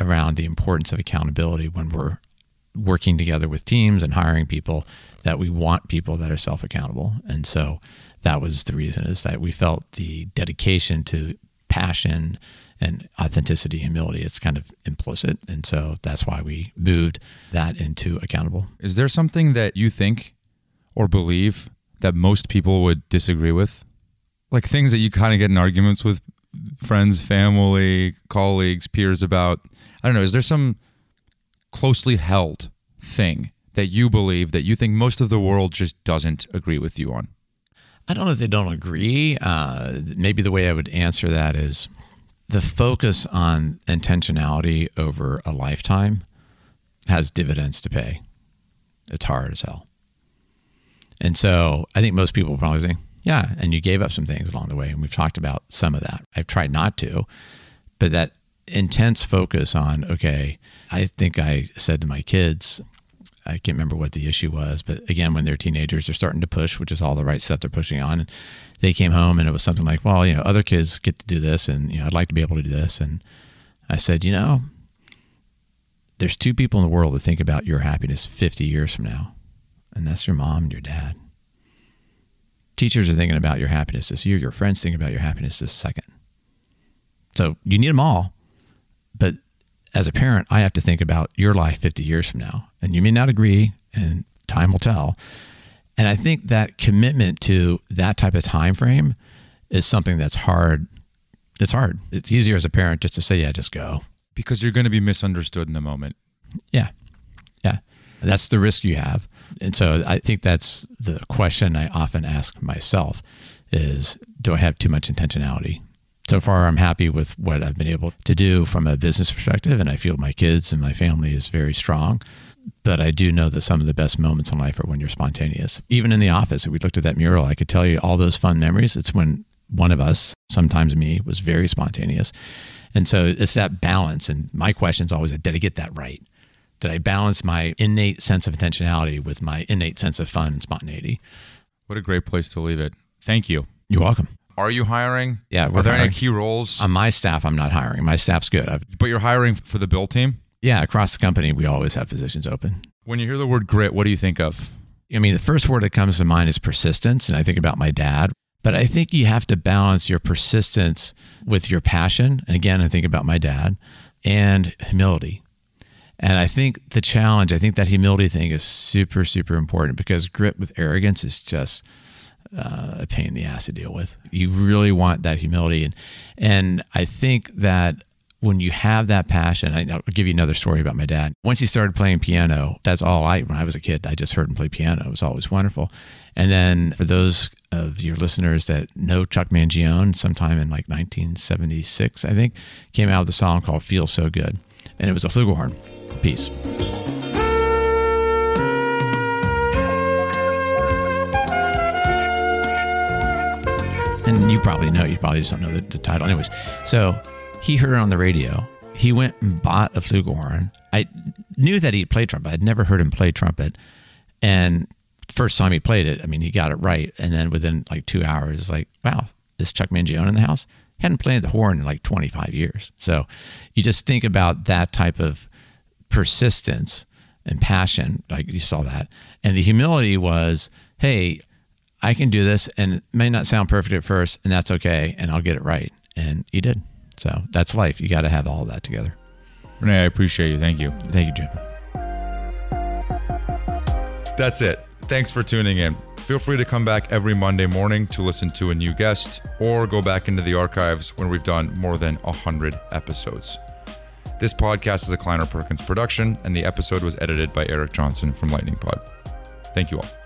S1: around the importance of accountability when we're working together with teams and hiring people that we want people that are self accountable. And so that was the reason is that we felt the dedication to passion and authenticity, humility, it's kind of implicit. And so that's why we moved that into accountable.
S2: Is there something that you think or believe that most people would disagree with? like things that you kind of get in arguments with friends, family, colleagues, peers about. I don't know. Is there some closely held thing that you believe that you think most of the world just doesn't agree with you on?
S1: I don't know if they don't agree. Uh, maybe the way I would answer that is the focus on intentionality over a lifetime has dividends to pay. It's hard as hell. And so I think most people probably think, yeah, and you gave up some things along the way. And we've talked about some of that. I've tried not to, but that intense focus on, okay, I think I said to my kids, I can't remember what the issue was, but again, when they're teenagers, they're starting to push, which is all the right stuff they're pushing on. And they came home and it was something like, well, you know, other kids get to do this and, you know, I'd like to be able to do this. And I said, you know, there's two people in the world that think about your happiness 50 years from now, and that's your mom and your dad. Teachers are thinking about your happiness this year. Your friends think about your happiness this second. So you need them all. But as a parent, I have to think about your life 50 years from now. And you may not agree, and time will tell. And I think that commitment to that type of time frame is something that's hard. It's hard. It's easier as a parent just to say, yeah, just go.
S2: Because you're going to be misunderstood in the moment.
S1: Yeah. Yeah. That's the risk you have. And so I think that's the question I often ask myself is do I have too much intentionality? So far I'm happy with what I've been able to do from a business perspective and I feel my kids and my family is very strong. But I do know that some of the best moments in life are when you're spontaneous. Even in the office, if we looked at that mural, I could tell you all those fun memories. It's when one of us, sometimes me, was very spontaneous. And so it's that balance. And my question is always, did I get that right? Did I balance my innate sense of intentionality with my innate sense of fun and spontaneity?
S2: What a great place to leave it. Thank you.
S1: You're welcome.
S2: Are you hiring?
S1: Yeah,
S2: Are there
S1: hiring.
S2: any key roles?
S1: On my staff, I'm not hiring. My staff's good. I've,
S2: but you're hiring for the bill team?
S1: yeah, across the company, we always have positions open.
S2: When you hear the word grit, what do you think of?
S1: I mean, the first word that comes to mind is persistence. And I think about my dad. But I think you have to balance your persistence with your passion. And again, I think about my dad and humility. And I think the challenge, I think that humility thing is super, super important because grit with arrogance is just uh, a pain in the ass to deal with. You really want that humility. And, and I think that when you have that passion, I- I'll give you another story about my dad. Once he started playing piano, that's all I, when I was a kid, I just heard him play piano. It was always wonderful. And then for those of your listeners that know Chuck Mangione, sometime in like 1976, I think, came out with a song called Feel So Good. And it was a flugelhorn piece. And you probably know, you probably just don't know the, the title. Anyways, so he heard it on the radio. He went and bought a flugelhorn. I knew that he played trumpet. I'd never heard him play trumpet. And first time he played it, I mean, he got it right. And then within like two hours, like, wow, is Chuck Mangione in the house? He hadn't played the horn in like 25 years. So you just think about that type of persistence and passion, like you saw that. And the humility was, hey, I can do this and it may not sound perfect at first, and that's okay, and I'll get it right. And you did. So that's life. You got to have all of that together.
S2: René, I appreciate you. Thank you.
S1: Thank you, Jim.
S2: That's it. Thanks for tuning in. Feel free to come back every Monday morning to listen to a new guest or go back into the archives when we've done more than 100 episodes. This podcast is a Kleiner Perkins production, and the episode was edited by Eric Johnson from Lightning Pod. Thank you all.